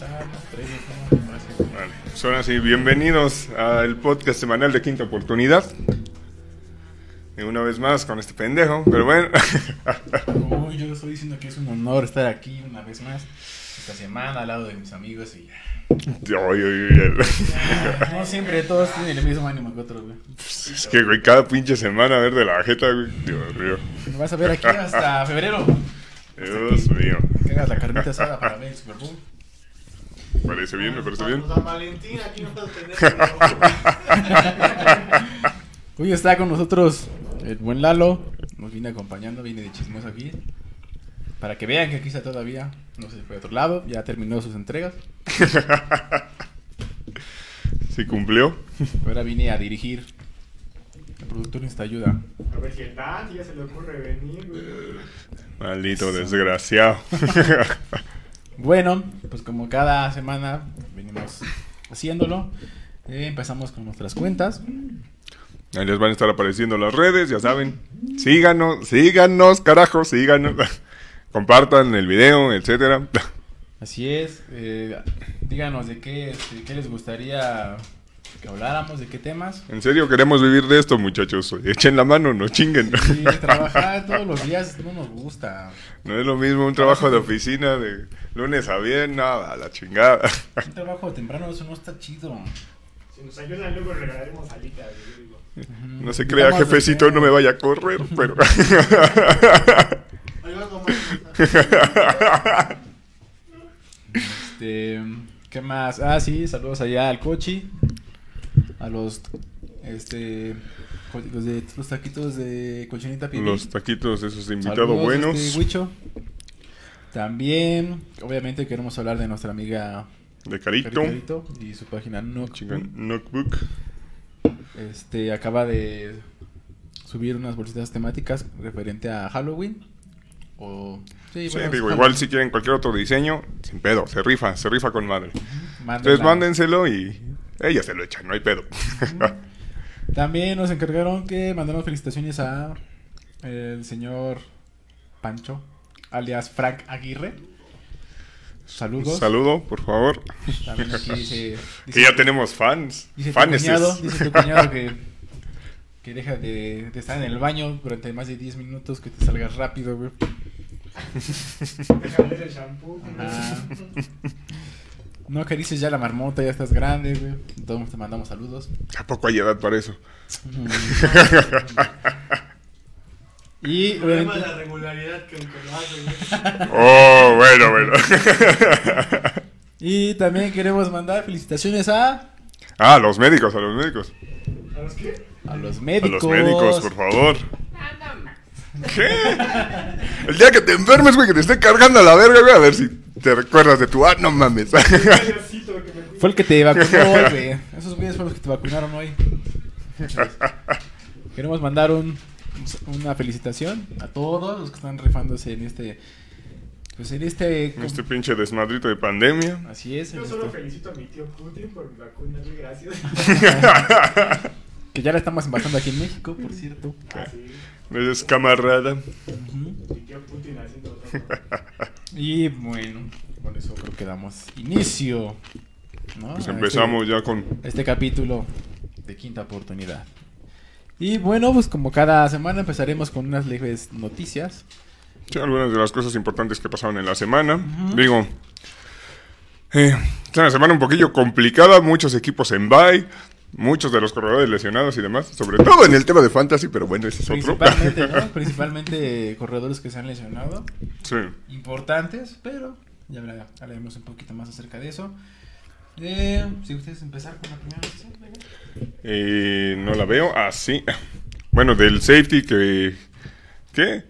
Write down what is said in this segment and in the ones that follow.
Vale, pues ahora sí, bienvenidos al podcast semanal de Quinta Oportunidad. Y una vez más con este pendejo, pero bueno. Uy, yo estoy diciendo que es un honor estar aquí una vez más esta semana al lado de mis amigos y Ay, ay, ay, ay. no siempre todos tienen el mismo ánimo que otros, güey. Es que, güey, cada pinche semana a ver de la jeta, güey. Dios mío. Vas a ver aquí hasta febrero. Dios mío. Que hagas la carnita asada para ver el Super Bowl. Parece bien, me parece bien. San Valentín, aquí no puedo tener. Hoy está con nosotros el buen Lalo. Nos viene acompañando, viene de chismoso aquí. Para que vean que aquí está todavía. No se fue a otro lado. Ya terminó sus entregas. Sí cumplió. Ahora vine a dirigir. El productor necesita ayuda. A ver si el Dante ya se le ocurre venir, güey. Maldito desgraciado. Bueno, pues como cada semana venimos haciéndolo. eh, empezamos con nuestras cuentas. Ahí les van a estar apareciendo las redes, ya saben. Síganos, síganos, carajo, síganos. Compartan el video, etcétera. Así es. eh, díganos de qué, este, qué les gustaría que habláramos, de qué temas. En serio, queremos vivir de esto, muchachos. Echen la mano, no chinguen. Y trabajar todos los días no nos gusta. No es lo mismo un trabajo de oficina de lunes a viernes, nada, a la chingada. Un trabajo temprano, eso no está chido. Si nos ayudan, luego regalaremos alitas. No se crea, de jefecito, no me vaya a correr, pero... Este, ¿qué más? Ah, sí, saludos allá al Cochi. A los, este, los, de, los taquitos de cochinita pibil. Los taquitos esos de invitado Saludos, buenos. este, Huicho. También, obviamente, queremos hablar de nuestra amiga De carito. Carito y su página notebook. Este, acaba de subir unas bolsitas temáticas referente a Halloween. O, sí, Sí, bueno, digo, Halloween. igual si quieren cualquier otro diseño, sin pedo, se rifa, se rifa con madre. Mándenla. Entonces mándenselo y ella se lo echa, no hay pedo. También nos encargaron que mandamos felicitaciones a el señor Pancho, alias Frank Aguirre. Saludos. Saludo, por favor. También aquí dice, Que dice- ya tenemos fans. dice tu cuñado, dice tu cuñado que, que deja de, de estar en el baño durante más de 10 minutos, que te salgas rápido, güey. Déjame el shampoo. Ajá. No acaricies ya la marmota, ya estás grande, güey. Todos te mandamos saludos. Tampoco hay edad para eso. Y El problema de la regularidad que aunque lo hace, güey. Oh, bueno, bueno. y también queremos mandar felicitaciones a ah, los médicos, a los médicos. ¿A los qué? a los A médicos. los médicos, por favor. ¿Qué? El día que te enfermes, güey, que te esté cargando a la verga, güey, a ver si te recuerdas de tu... Ah, no mames. Fue el que te vacunó hoy, güey. Esos güeyes fueron los que te vacunaron hoy. Queremos mandar un, una felicitación a todos los que están rifándose en este. Pues en este. este pinche desmadrito de pandemia. Así es. en Yo solo este- felicito a mi tío Putin por mi vacuna, gracias. que ya la estamos embajando aquí en México, por cierto. Ah, sí. Es camarada. Ujú. Mi tío Putin haciendo todo. Y bueno, con eso creo que damos inicio. ¿no? Pues a empezamos ya con... Este, este capítulo de quinta oportunidad. Y bueno, pues como cada semana empezaremos con unas leves noticias. sí, algunas de las cosas importantes que pasaron en la semana. Digo, eh, es una semana un poquillo complicada, muchos equipos en bye, muchos de los corredores lesionados y demás, sobre todo en el tema de fantasy, pero bueno, ese es otro. Principalmente, ¿no? Principalmente corredores que se han lesionado. sí. Importantes, pero ya habla- hablaremos un poquito más acerca de eso. Eh, si ustedes empezar con la primera venga. Eh, no la veo. Ah, sí. Bueno, del safety que... ¿Qué?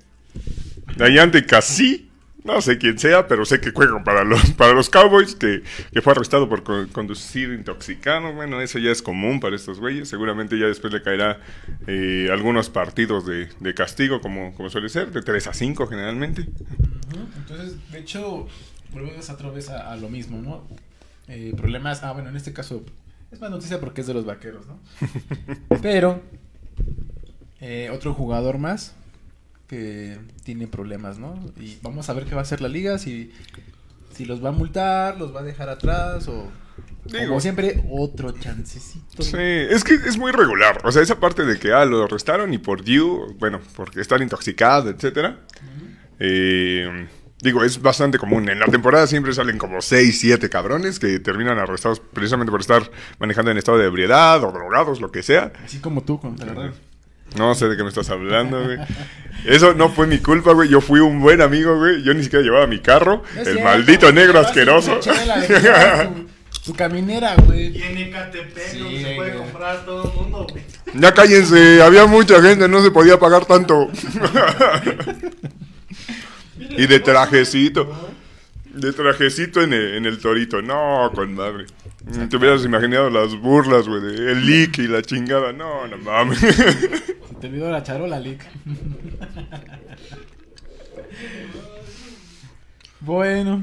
Dayante Casi. No sé quién sea, pero sé que juega para los, para los Cowboys, que, que fue arrestado por co- conducir intoxicado. Bueno, eso ya es común para estos güeyes. Seguramente ya después le caerá eh, algunos partidos de, de castigo, como, como suele ser, de 3 a 5 generalmente. Entonces, de hecho, volvemos otra vez a, a lo mismo, ¿no? Eh, problemas, ah, bueno, en este caso es más noticia porque es de los vaqueros, ¿no? Pero, eh, otro jugador más que tiene problemas, ¿no? Y vamos a ver qué va a hacer la liga, si, si los va a multar, los va a dejar atrás o... Digo. Como siempre, otro chancecito. Sí, es que es muy regular. O sea, esa parte de que, ah, lo arrestaron y por due, bueno, porque estar intoxicado, etcétera. Eh, digo, es bastante común. En la temporada siempre salen como 6, 7 cabrones que terminan arrestados precisamente por estar manejando en estado de ebriedad o drogados, lo que sea. Así como tú, con la verdad. No sé de qué me estás hablando, güey. Eso no fue mi culpa, güey. Yo fui un buen amigo, güey. Yo ni siquiera llevaba mi carro. No el cierto, maldito güey, negro asqueroso. tu caminera, güey. Y en Ecatepec Sí, donde se puede güey. comprar a todo el mundo, güey. Ya cállense, había mucha gente, no se podía pagar tanto. y de trajecito. De trajecito en el, en el torito. No, con madre. Te hubieras imaginado las burlas, güey, de el leak y la chingada. No, no mames. Se te olvidó la charola, Lick. bueno,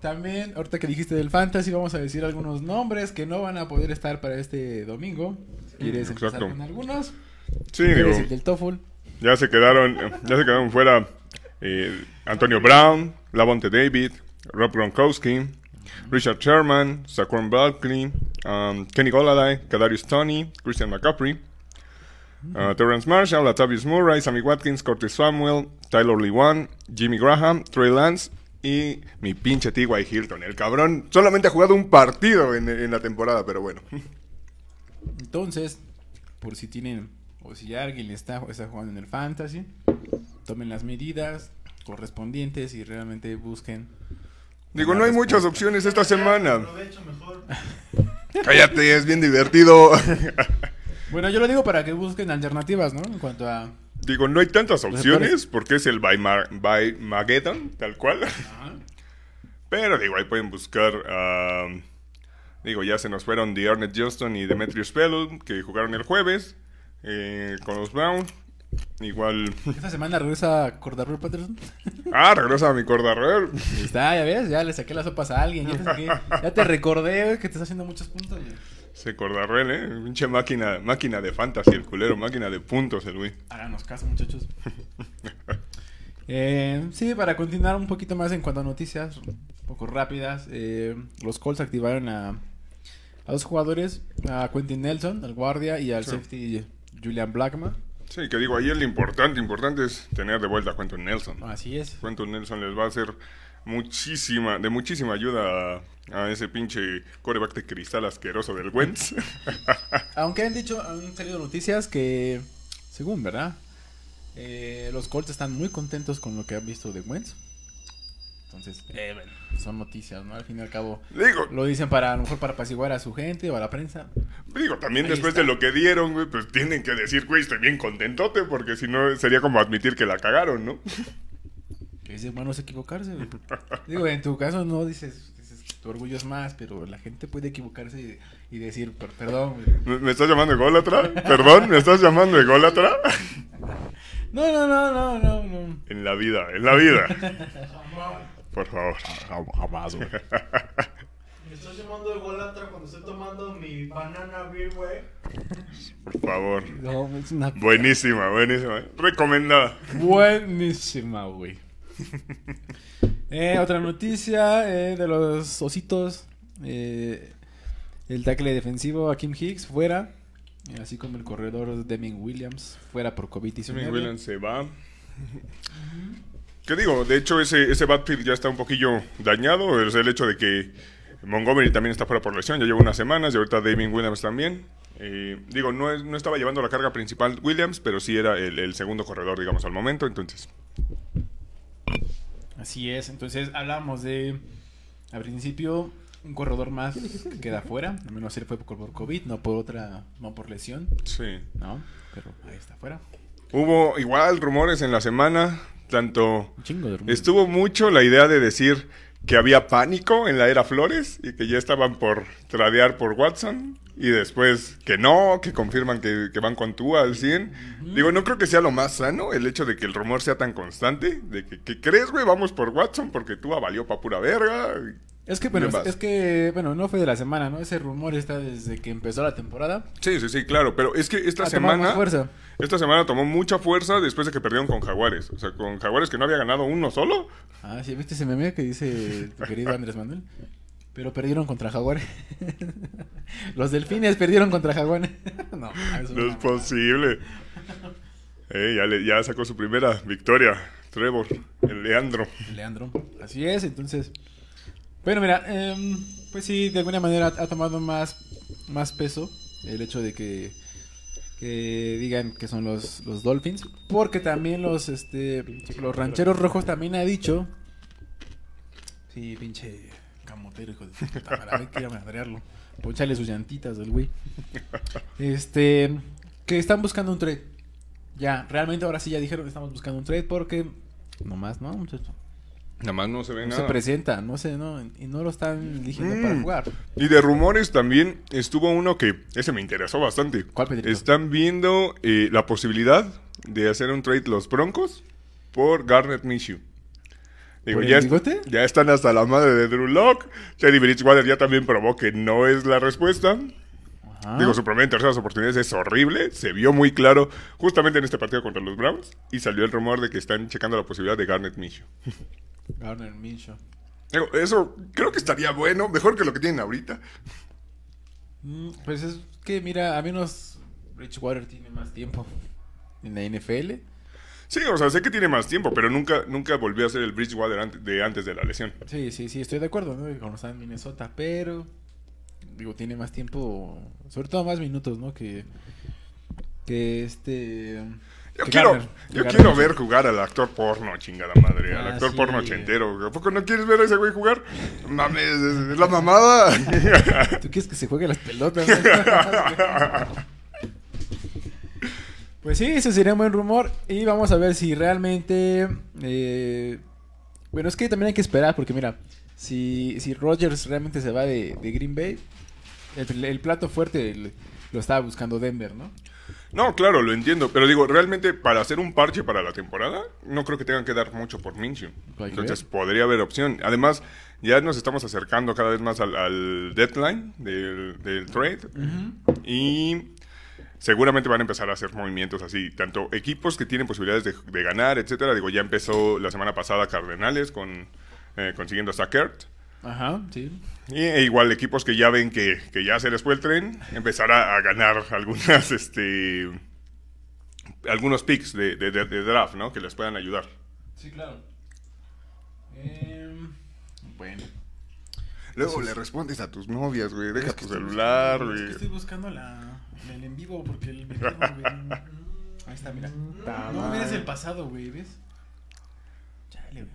también, ahorita que dijiste del Fantasy, vamos a decir algunos nombres que no van a poder estar para este domingo. ¿Quieres Mm, empezar exacto. con algunos? Sí, ¿Quieres digo, el del TOEFL? ya se quedaron, ya se quedaron fuera eh, Antonio Brown, Lavonte David, Rob Gronkowski, Richard Sherman, Saquon Barkley, um, Kenny Golladay, Kadarius Tony, Christian McCaffrey, uh, Terrence Marshall, Latavius Murray, Sammy Watkins, Curtis Samuel, Tyler Lewan, Jimmy Graham, Trey Lance y mi pinche T.Y. Hilton. El cabrón solamente ha jugado un partido en, la temporada, pero bueno. Entonces, por si tienen, o si alguien está, está jugando en el Fantasy, tomen las medidas correspondientes y realmente busquen. Digo, no hay muchas opciones esta semana. Mejor. Cállate, es bien divertido. Bueno, yo lo digo para que busquen alternativas, ¿no? En cuanto a... Digo, no hay tantas Pues, opciones porque es el by, Mar by Mageddon, tal cual. Ajá. Pero digo, ahí pueden buscar. ah, digo, ya se nos fueron The Ernest Johnston y Demetrius Spellum, que jugaron el jueves eh, con los Browns. Igual. Esta semana regresa Cordarrelle Patterson. Ah, regresa a mi cordarrel. Ahí está, ya ves, ya le saqué las sopas a alguien. Ya te, saqué- ya te recordé güey, que te está haciendo muchos puntos. güey. Se cordarrel, eh. Pinche máquina, máquina de fantasy, el culero, máquina de puntos, el güey. Háganos caso, muchachos. Eh, sí, para continuar un poquito más en cuanto a noticias, un poco rápidas. eh, los Colts activaron a, a dos jugadores, a Quentin Nelson, al guardia, y al Sí. safety Julian Blackman. Sí, que digo, ahí el importante, importante es tener de vuelta a Quentin Nelson. Así es. Quentin Nelson les va a hacer muchísima, de muchísima ayuda a, a ese pinche coreback de cristal asqueroso del Wentz. Aunque han dicho, han salido noticias que, según, ¿verdad? Eh, los Colts están muy contentos con lo que han visto de Wentz. Entonces, eh, bueno, son noticias, ¿no? Al fin y al cabo, digo, lo dicen para, a lo mejor para apaciguar a su gente o a la prensa. digo, también Ahí después está. de lo que dieron, güey, pues tienen que decir, güey, estoy bien contentote, porque si no sería como admitir que la cagaron, ¿no? Que es de humanos equivocarse, güey. Digo, en tu caso no dices, dices que tu orgullo es más, pero la gente puede equivocarse y, y decir, "Per- perdón, güey". ¿Me, me estás llamando ególatra? Perdón, ¿me estás llamando ególatra? No, no, no, no, no, no. En la vida, en la vida. Por favor. Jamás, güey. Me estás llamando de golatra cuando estoy tomando mi banana beer, güey. Por favor. No, es una Buenísima, buenísima. Recomendada. Buenísima, güey. Eh, otra noticia eh, de los ositos. eh, el tackle defensivo a Kim Hicks fuera. eh, así como el corredor Deming Williams fuera por COVID-19. Jimmy Williams se va. ¿Qué digo? De hecho, ese, ese backfield ya está un poquillo dañado. Es el hecho de que Montgomery también está fuera por lesión. Ya lleva unas semanas y ahorita David Williams también. Eh, digo, no, no estaba llevando la carga principal Williams, pero sí era el, el segundo corredor, digamos, al momento. Entonces, Así es, entonces hablamos de, al principio, un corredor más que queda fuera, al menos él fue por, por COVID, no por otra, no por lesión, sí. ¿no? Pero ahí está fuera. Hubo igual rumores en la semana, tanto chingo de. Estuvo mucho la idea de decir que había pánico en la era Flores y que ya estaban por tradear por Watson. Y después que no, que confirman que, que van con Tua al 100. Digo, no creo que sea lo más sano el hecho de que el rumor sea tan constante. De que, ¿qué crees, güey? Vamos por Watson porque Tua valió pa' pura verga. Es que, bueno, es que, bueno, no fue de la semana, ¿no? Ese rumor está desde que empezó la temporada. Sí, sí, sí, claro, pero es que esta Ha semana fuerza. esta semana tomó mucha fuerza después de que perdieron con Jaguares, o sea, con Jaguares que no había ganado uno solo. Ah, sí, ¿viste ese meme que dice tu querido Andrés Manuel? Pero perdieron contra Jaguares. Los delfines perdieron contra Jaguares. no, eso No es posible. Eh, ya, le- ya sacó su primera victoria, Trevor, el Leandro. Leandro. Así es, entonces. Bueno, mira, em, pues sí, de alguna manera ha tomado más, más peso el hecho de que, que digan que son los, los Dolphins. Porque también los, este, los rancheros rojos también ha dicho. Sí, pinche camotero, hijo de puta madre. Hay que madrearlo. Ponchale sus llantitas del güey. Este, que están buscando un trade. Ya, realmente ahora sí ya dijeron que estamos buscando un trade porque. No más, ¿no, muchachos? Nada más no se ve No se nada. presenta, no sé, no, y no lo están eligiendo para Mm. jugar. Y de rumores también estuvo uno que ese me interesó bastante. ¿Cuál, Pedrito? Están viendo eh, la posibilidad de hacer un trade los Broncos por Garnet Minshew. Digo, ¿Por el ya, est- ya están hasta la madre de Drew Lock. Teddy Bridgewater ya también probó que no es la respuesta. Ajá. Digo, su promedio en terceras oportunidades es horrible. Se vio muy claro justamente en este partido contra los Browns. Y salió el rumor de que están checando la posibilidad de Garnet Minshew. Garner Minshew. Eso creo que estaría bueno. Mejor que lo que tienen ahorita. Mm, Pues es que, mira, a menos Bridgewater tiene más tiempo en la NFL. Sí, o sea, sé que tiene más tiempo, pero nunca, nunca volvió a ser el Bridgewater de antes de la lesión. Sí, sí, sí, estoy de acuerdo, ¿no? Cuando está en Minnesota, pero, digo, tiene más tiempo, sobre todo más minutos, ¿no? Que, que este... Yo quiero, Garner, yo Garner quiero ver jugar al actor porno, chingada madre. Al Ah, actor sí. porno ochentero. ¿A poco no quieres ver a ese güey jugar? Mames, es, es la mamada. ¿Tú quieres que se juegue las pelotas? pues sí, ese sería un buen rumor. Y vamos a ver si realmente... eh, Bueno, es que también hay que esperar, porque mira, si, si Rogers realmente se va de, de Green Bay, el, el plato fuerte el- lo estaba buscando Denver, ¿no? No, claro, lo entiendo. Pero digo, realmente para hacer un parche para la temporada, no creo que tengan que dar mucho por Minshew. Entonces podría haber opción. Además, ya nos estamos acercando cada vez más al, al deadline del, del trade. Y seguramente van a empezar a hacer movimientos así. Tanto equipos que tienen posibilidades de, de ganar, etcétera. Digo, ya empezó la semana pasada Cardenales con eh, consiguiendo a Sackert. Ajá, sí. Y e igual equipos que ya ven que, que ya se les fue el tren, empezar a, a ganar algunas, este, algunos picks de, de- de- de draft, ¿no? Que les puedan ayudar. Sí, claro. Em, bueno. Luego le respondes a tus novias, güey. Deja Es que tu celular, buscando- es güey. que estoy buscando la, el en vivo porque el micrófono, güey. Ahí está, mira. No, mira, es el pasado, güey, ¿ves? Chale, güey.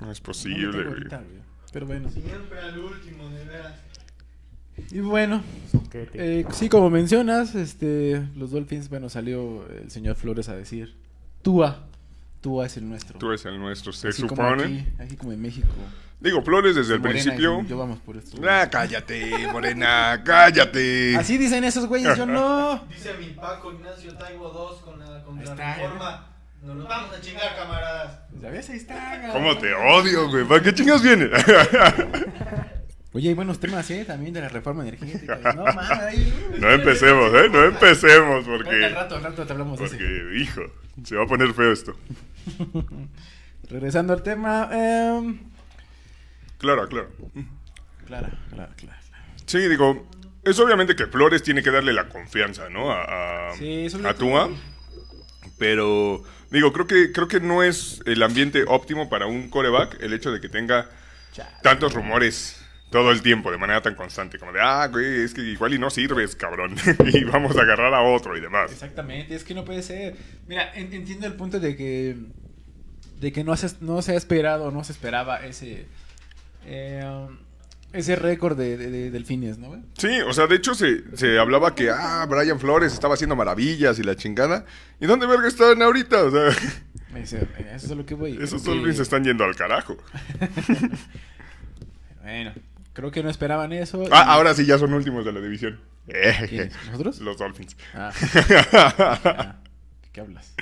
No es No posible, güey. güey. Pero bueno. Siempre al último, de veras. Y bueno, eh, sí, como mencionas, este, los Dolphins, bueno, salió el señor Flores a decir, Tua, Tua es el nuestro. Tú eres el nuestro, se Así como supone. aquí, aquí como en México. Digo, Flores desde el Morena principio. Yo vamos por esto. Ah, cállate, morena, cállate. Así dicen esos güeyes, yo no. Dice mi Paco Ignacio Taibo 2 con la contra está, reforma. Nos los vamos a chingar, camaradas. Ya ves, ahí está. ¿Cómo te odio, güey? ¿Para qué chingas viene? Oye, hay buenos temas, ¿eh? También de la reforma energética. No, mames. ahí- No empecemos, ¿eh? No empecemos, porque. Al rato, al rato te hablamos de ese. Porque, hijo, se va a poner feo esto. Regresando al tema. em, Claro, claro. Clara, Clara, Clara. Sí, digo, es obviamente que Flores tiene que darle la confianza, ¿no? A, a, Sí, a. Tua. Pero, digo, creo que, creo que no es el ambiente óptimo para un coreback el hecho de que tenga tantos rumores todo el tiempo, de manera tan constante, como de, ah, güey, es que igual y no sirves, cabrón, y vamos a agarrar a otro y demás. Exactamente, es que no puede ser. Mira, en- entiendo el punto de que de que no se, no se ha esperado, no se esperaba ese eh, ese récord de, de- de delfines, ¿no? Sí, o sea, de hecho se, se hablaba que, ah, Brian Flores estaba haciendo maravillas y la chingada. ¿Y dónde verga están ahorita? O sea, Ese- eh, eso es lo que voy. esos Creo que- Dolphins están yendo al carajo. Bueno, creo que no esperaban eso. y- Ah, ahora sí ya son últimos de la división. ¿Quiénes? ¿Nosotros? Los Dolphins. Ah. Ah, ¿Qué hablas?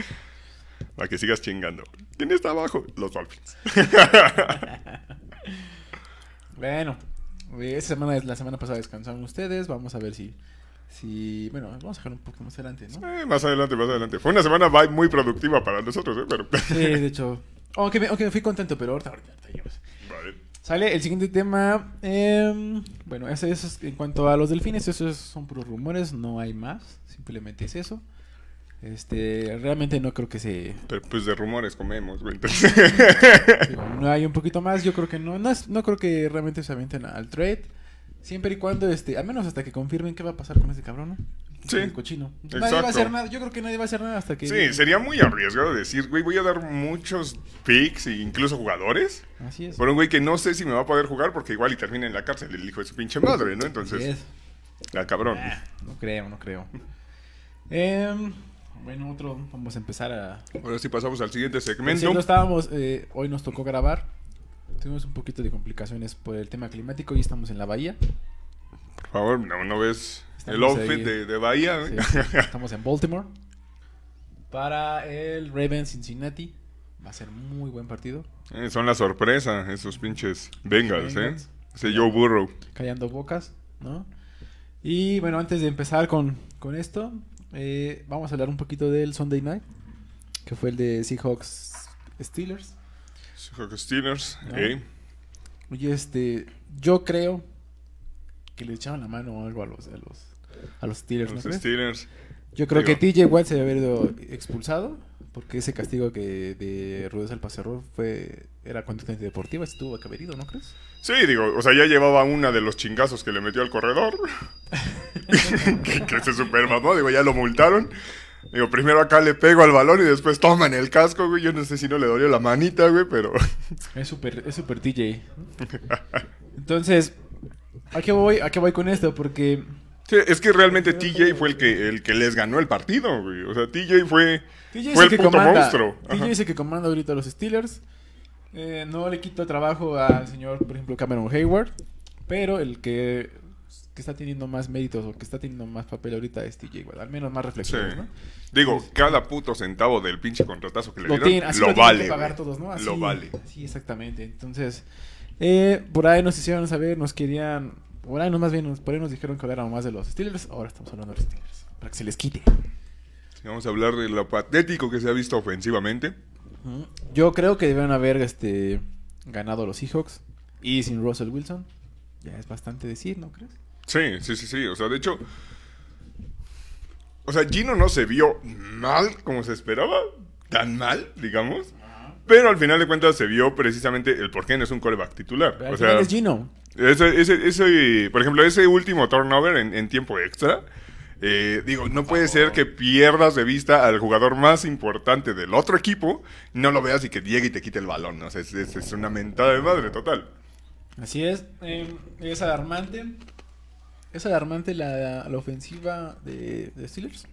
Para que sigas chingando. ¿Quién está abajo? Los Dolphins. Bueno, eh, esta semana, la semana pasada descansaron ustedes. Vamos a ver si. si bueno, vamos a dejar un poco más adelante, ¿no? Eh, más adelante, más adelante. Fue una semana muy productiva para nosotros, ¿eh? Pero... Sí, de hecho. Aunque me, aunque me fui contento, pero ahorita, ahorita, ahorita. Vale. Sale el siguiente tema. em, bueno, eso es en cuanto a los delfines, esos son puros rumores, no hay más. Simplemente es eso. Este, realmente no creo que se. Pero pues de rumores comemos, güey. entonces- no hay un poquito más. Yo creo que no. No, es- no creo que realmente se avienten al trade. Siempre y cuando, este, al menos hasta que confirmen qué va a pasar con ese cabrón, ¿no? Sí, El cochino. Nadie va a exacto. hacer nada. Yo creo que nadie va a hacer nada hasta que. Sí, sería muy arriesgado decir, güey, voy a dar muchos picks e incluso jugadores Así es. por un güey que no sé si me va a poder jugar porque igual y termina en la cárcel el hijo de su pinche madre, ¿no? Así Entonces, es. la cabrón. Ah, no creo, no creo. Em, bueno, otro. Vamos a empezar a. Ahora sí pasamos al siguiente Por segmento. estábamos, eh, hoy nos tocó grabar. Tuvimos un poquito de complicaciones por el tema climático y estamos en la bahía. Por favor, no, no ves el outfit ahí. de, de Bahía. Sí, sí, estamos en Baltimore. Para el Ravens Cincinnati. Va a ser muy buen partido. Eh, son la sorpresa, esos pinches Bengals, ¿eh? Bengals. Ese Joe Burrow. Callando bocas, ¿no? Y bueno, antes de empezar con, con esto, eh, vamos a hablar un poquito del Sunday Night. Que fue el de Seahawks Steelers. Seahawks Steelers. No. eh. Oye, este, yo creo que le echaban la mano o algo a los, a los, a los Steelers. Yo creo Digo- que TJ Watt se debe haber ido expulsado porque ese castigo que de rudeza al paserror fue era conducta antideportiva, se tuvo que haber ido, ¿no crees? Sí, digo, o sea, ya llevaba una de los chingazos que le metió al corredor. que, que se super mamó, digo, ya lo multaron. Digo, primero acá le pego al balón y después toma en el casco, güey. Yo no sé si no le dolió la manita, güey, pero... Es super es super TJ. Entonces, ¿a qué voy? ¿A qué voy con esto? Porque Sí, es que realmente TJ fue el que, el que les ganó el partido, güey. O sea, TJ fue, TJ fue el el que puto comanda. monstruo. TJ es el que comanda ahorita a los Steelers. Eh, no le quito trabajo al señor, por ejemplo, Cameron Hayward. Pero el que, que está teniendo más méritos o que está teniendo más papel ahorita es TJ Watt. Al menos más Sí. reflexiones, ¿no? Digo, cada puto centavo del pinche contratazo que le dieron, lo, vale. que pagar güey. todos, ¿no? Así, Lo vale. Sí, exactamente. Entonces, eh, por ahí nos hicieron saber, nos querían... Por ahí no, más bien, nos- por ahí nos dijeron que habláramos más de los Steelers. Ahora estamos hablando de los Steelers. Para que se les quite. Vamos a hablar de lo patético que se ha visto ofensivamente. Yo creo que deben haber este ganado los Seahawks y sin Russell Wilson. Ya es bastante decir, ¿no crees? Sí, sí, sí, sí. O sea, de hecho. O sea, Gino no se vio mal como se esperaba. Tan mal, digamos. Pero al final de cuentas se vio precisamente el por qué no es un coreback titular. Pero O sea, es Gino. Ese, ese, ese- por ejemplo, ese último turnover en, en tiempo extra. eh, digo, no puede ser que pierdas de vista al jugador más importante del otro equipo, no lo veas y que llegue y te quite el balón. ¿no? O sea, es, es- es una mentada de madre total. Así es. eh, es alarmante. Es alarmante la, la ofensiva de, de Steelers.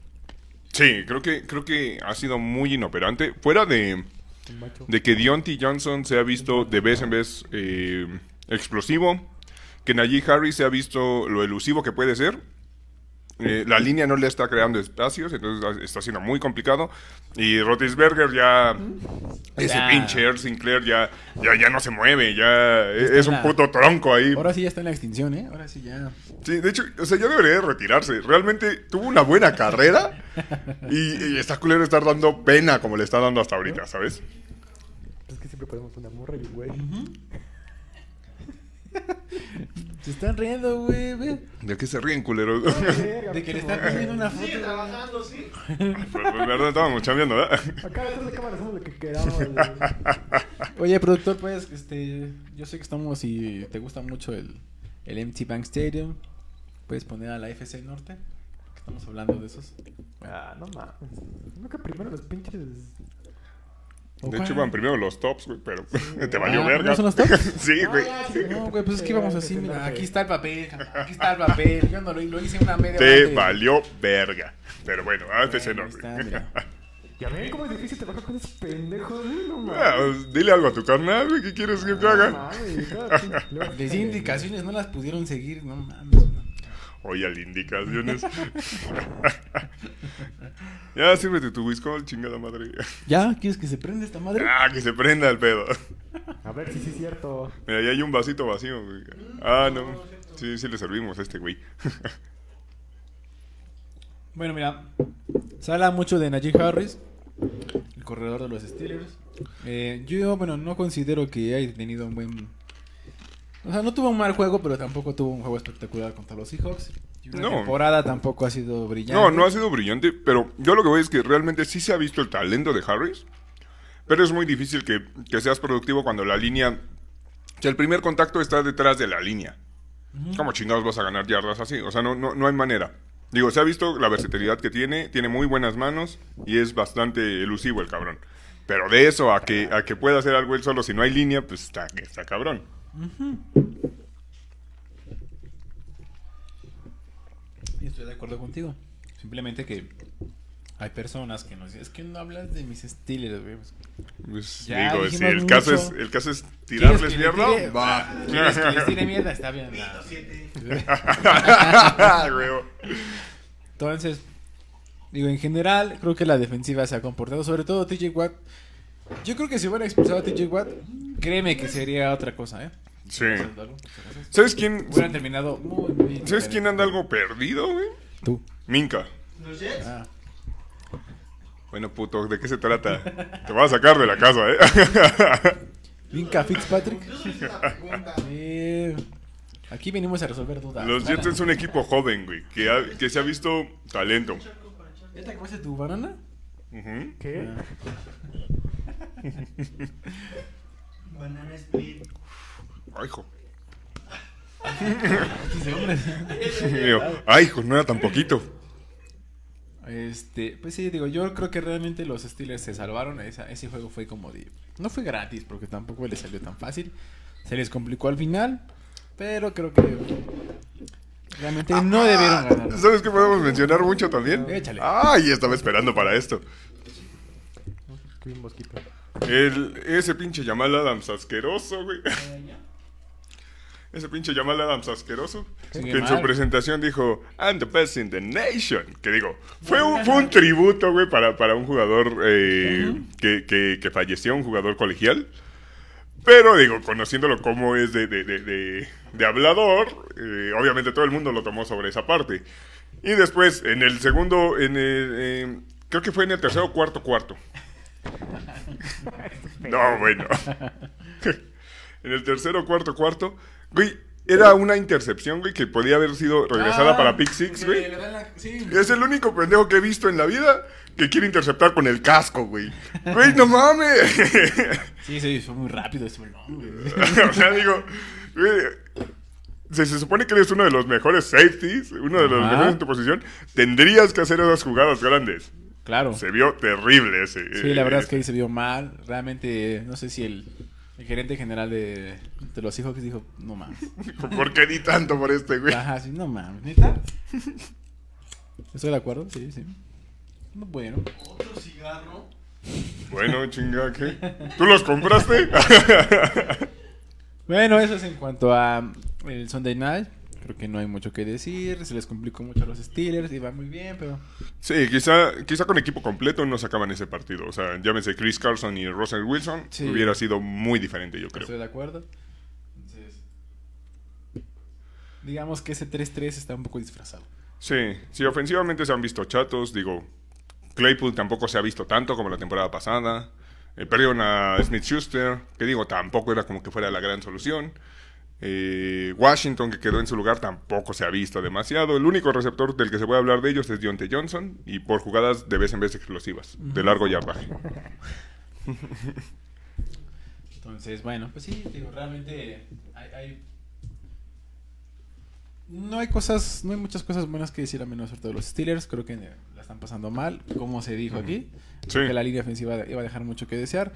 Sí, creo que, creo que ha sido muy inoperante. Fuera de, de que Deontay Johnson se ha visto de vez en vez eh, explosivo, que Najee Harris se ha visto lo elusivo que puede ser. Eh, la línea no le está creando espacios, entonces está siendo muy complicado. Y Rotisberger ya. Ese Ya. pinche Earl Sinclair ya, ya, ya no se mueve, ya es, Está es un la- puto tronco ahí. Ahora sí ya está en la extinción, ¿eh? Ahora sí ya. Sí, de hecho, o sea, ya debería de retirarse. Realmente tuvo una buena carrera y, y está culero estar dando pena como le está dando hasta ahorita, ¿sabes? Es que siempre ponemos una morra y güey. Se están riendo, güey. ve. ¿De qué se ríen, culeros? De que le están pidiendo una foto. Sigue trabajando, sí. pues, pues, verdad, estábamos chambeando, ¿verdad? Acá detrás de cámara hacemos lo que queramos. Oye, productor, pues, este, yo sé que estamos y te gusta mucho el, el MT Bank Stadium. Puedes poner a la FC Norte. Estamos hablando de esos. Ah, no mames. No que primero los pinches. De hecho, van primero los tops, güey, pero te valió Ah, verga. ¿no son los tops? Sí, güey. No, güey, pues es que íbamos así, mira, aquí está el papel, aquí está el papel. Yo no lo, lo hice una media Te antes. valió verga. Pero bueno, AFC Bueno, no. Ya ven cómo es difícil trabajar con esos pendejos, güey. No mames. Ah, pues, dile algo a tu carnal, güey, ¿qué quieres que te No haga? Les di indicaciones, no las pudieron seguir, no mames. Oye, al indicaciones. ya, sírvete tu whisky, chingada madre. ¿Ya? ¿Quieres que se prenda esta madre? Ah, que se prenda el pedo. A ver si sí es cierto. Mira, ahí hay un vasito vacío, güey. Ah, no. Sí, sí le servimos a este güey. Bueno, mira, se habla mucho de Najee Harris, el corredor de los Steelers. Eh, yo, bueno, no considero que haya tenido un buen... O sea, no tuvo un mal juego, pero tampoco tuvo un juego espectacular contra los Seahawks. Y una No. temporada tampoco ha sido brillante. No, no ha sido brillante, pero yo lo que voy es que realmente sí se ha visto el talento de Harris, pero es muy difícil que, que seas productivo cuando la línea... O sea, el primer contacto está detrás de la línea. ¿Cómo chingados vas a ganar yardas así? O sea, no, no, no hay manera. Digo, se ha visto la versatilidad que tiene, tiene muy buenas manos y es bastante elusivo el cabrón. Pero de eso a que, a que pueda hacer algo él solo si no hay línea, pues está, está cabrón. Y estoy de acuerdo contigo. Simplemente que hay personas que nos dicen, es que no hablas de mis Steelers, güey. Pues, Ya digo, si el caso, es, el caso es ¿Quieres tirarles mierda, tire? va. ¿Quieres que les tire mierda? Está bien. Entonces, digo, en general, creo que la defensiva se ha comportado, sobre todo TJ Watt. Yo creo que si hubiera expulsado a TJ Watt, créeme que sería otra cosa, ¿eh? Sí. ¿Sabes quién, Hubieran terminado muy bien. ¿Sabes quién anda algo perdido, güey? Tú. Minka. ¿Los Jets? Ah. Bueno, puto, ¿de qué se trata? Te voy a sacar de la casa, ¿eh? Vinca Fitzpatrick. Eh, aquí venimos a resolver dudas. Los Jets es un equipo joven, güey, que, ha- que se ha visto talento. ¿Ya te acabaste tu banana? Ujú. ¿Qué? Banana Split. Ay, hijo. Digo, Ay, hijo, no era tan poquito. Este, pues sí, digo, yo creo que realmente los Steelers se salvaron. Esa- ese juego fue como de. No fue gratis, porque tampoco les salió tan fácil. Se les complicó al final, pero creo que. Realmente no debieron ganar. ¿Sabes qué podemos mencionar mucho también? Échale. Ay, estaba esperando para esto. Un mosquito. El, ese pinche Jamal Adams asqueroso, güey. Ese pinche Jamal Adams asqueroso. Sí, que en mal. su presentación dijo, I'm the best in the nation. Que digo, fue un, fue un tributo, güey, para, para un jugador eh, que, que, que falleció, un jugador colegial. Pero digo, conociéndolo como es de, de, de, de- de hablador, eh, obviamente todo el mundo lo tomó sobre esa parte. Y después, en el segundo, en el, eh, creo que fue en el tercero o cuarto cuarto. No, bueno. en el tercero, cuarto, cuarto. Güey, era una intercepción, güey, que podía haber sido regresada Ah, para Pick Six, güey. la- sí. Es el único pendejo que he visto en la vida que quiere interceptar con el casco, güey. Güey, no mames. Sí, sí, fue muy rápido ese balón, güey. o sea, digo, güey, si se supone que eres uno de los mejores safeties, uno de los Ajá. mejores en tu posición, tendrías que hacer esas jugadas grandes. Claro. Se vio terrible ese. Sí, la verdad es que eh, ahí se vio mal. Realmente, no sé si el, el gerente general de, de los hijos dijo, no mames. ¿Por qué di tanto por este, güey? Ajá, sí, no mames, ¿neta? Estoy de acuerdo, sí, sí. Bueno, Otro cigarro. Bueno, chinga, ¿qué? ¿Tú los compraste? bueno, eso es en cuanto a el Sunday Night. Creo que no hay mucho que decir. Se les complicó mucho a los Steelers. Iba muy bien, pero sí, quizá, quizá con equipo completo no sacaban ese partido. O sea, llámese Chris Carson y Russell Wilson, Sí. hubiera sido muy diferente, yo creo. estoy de acuerdo. Entonces, digamos que ese 3-3 está un poco disfrazado. Sí, sí, ofensivamente se han visto chatos. Digo, Claypool tampoco se ha visto tanto como la temporada pasada. Eh, perdieron a Smith Schuster, que digo, tampoco era como que fuera la gran solución. Eh, Washington, que quedó en su lugar, tampoco se ha visto demasiado. El único receptor del que se puede hablar de ellos es Deontay Johnson, y por jugadas de vez en vez explosivas, de largo yardaje. Entonces, bueno, pues sí, digo, realmente hay, hay- No hay cosas, no hay muchas cosas buenas que decir a menos todo los Steelers. Creo que la están pasando mal, como se dijo aquí. Sí. Que la línea ofensiva iba a dejar mucho que desear.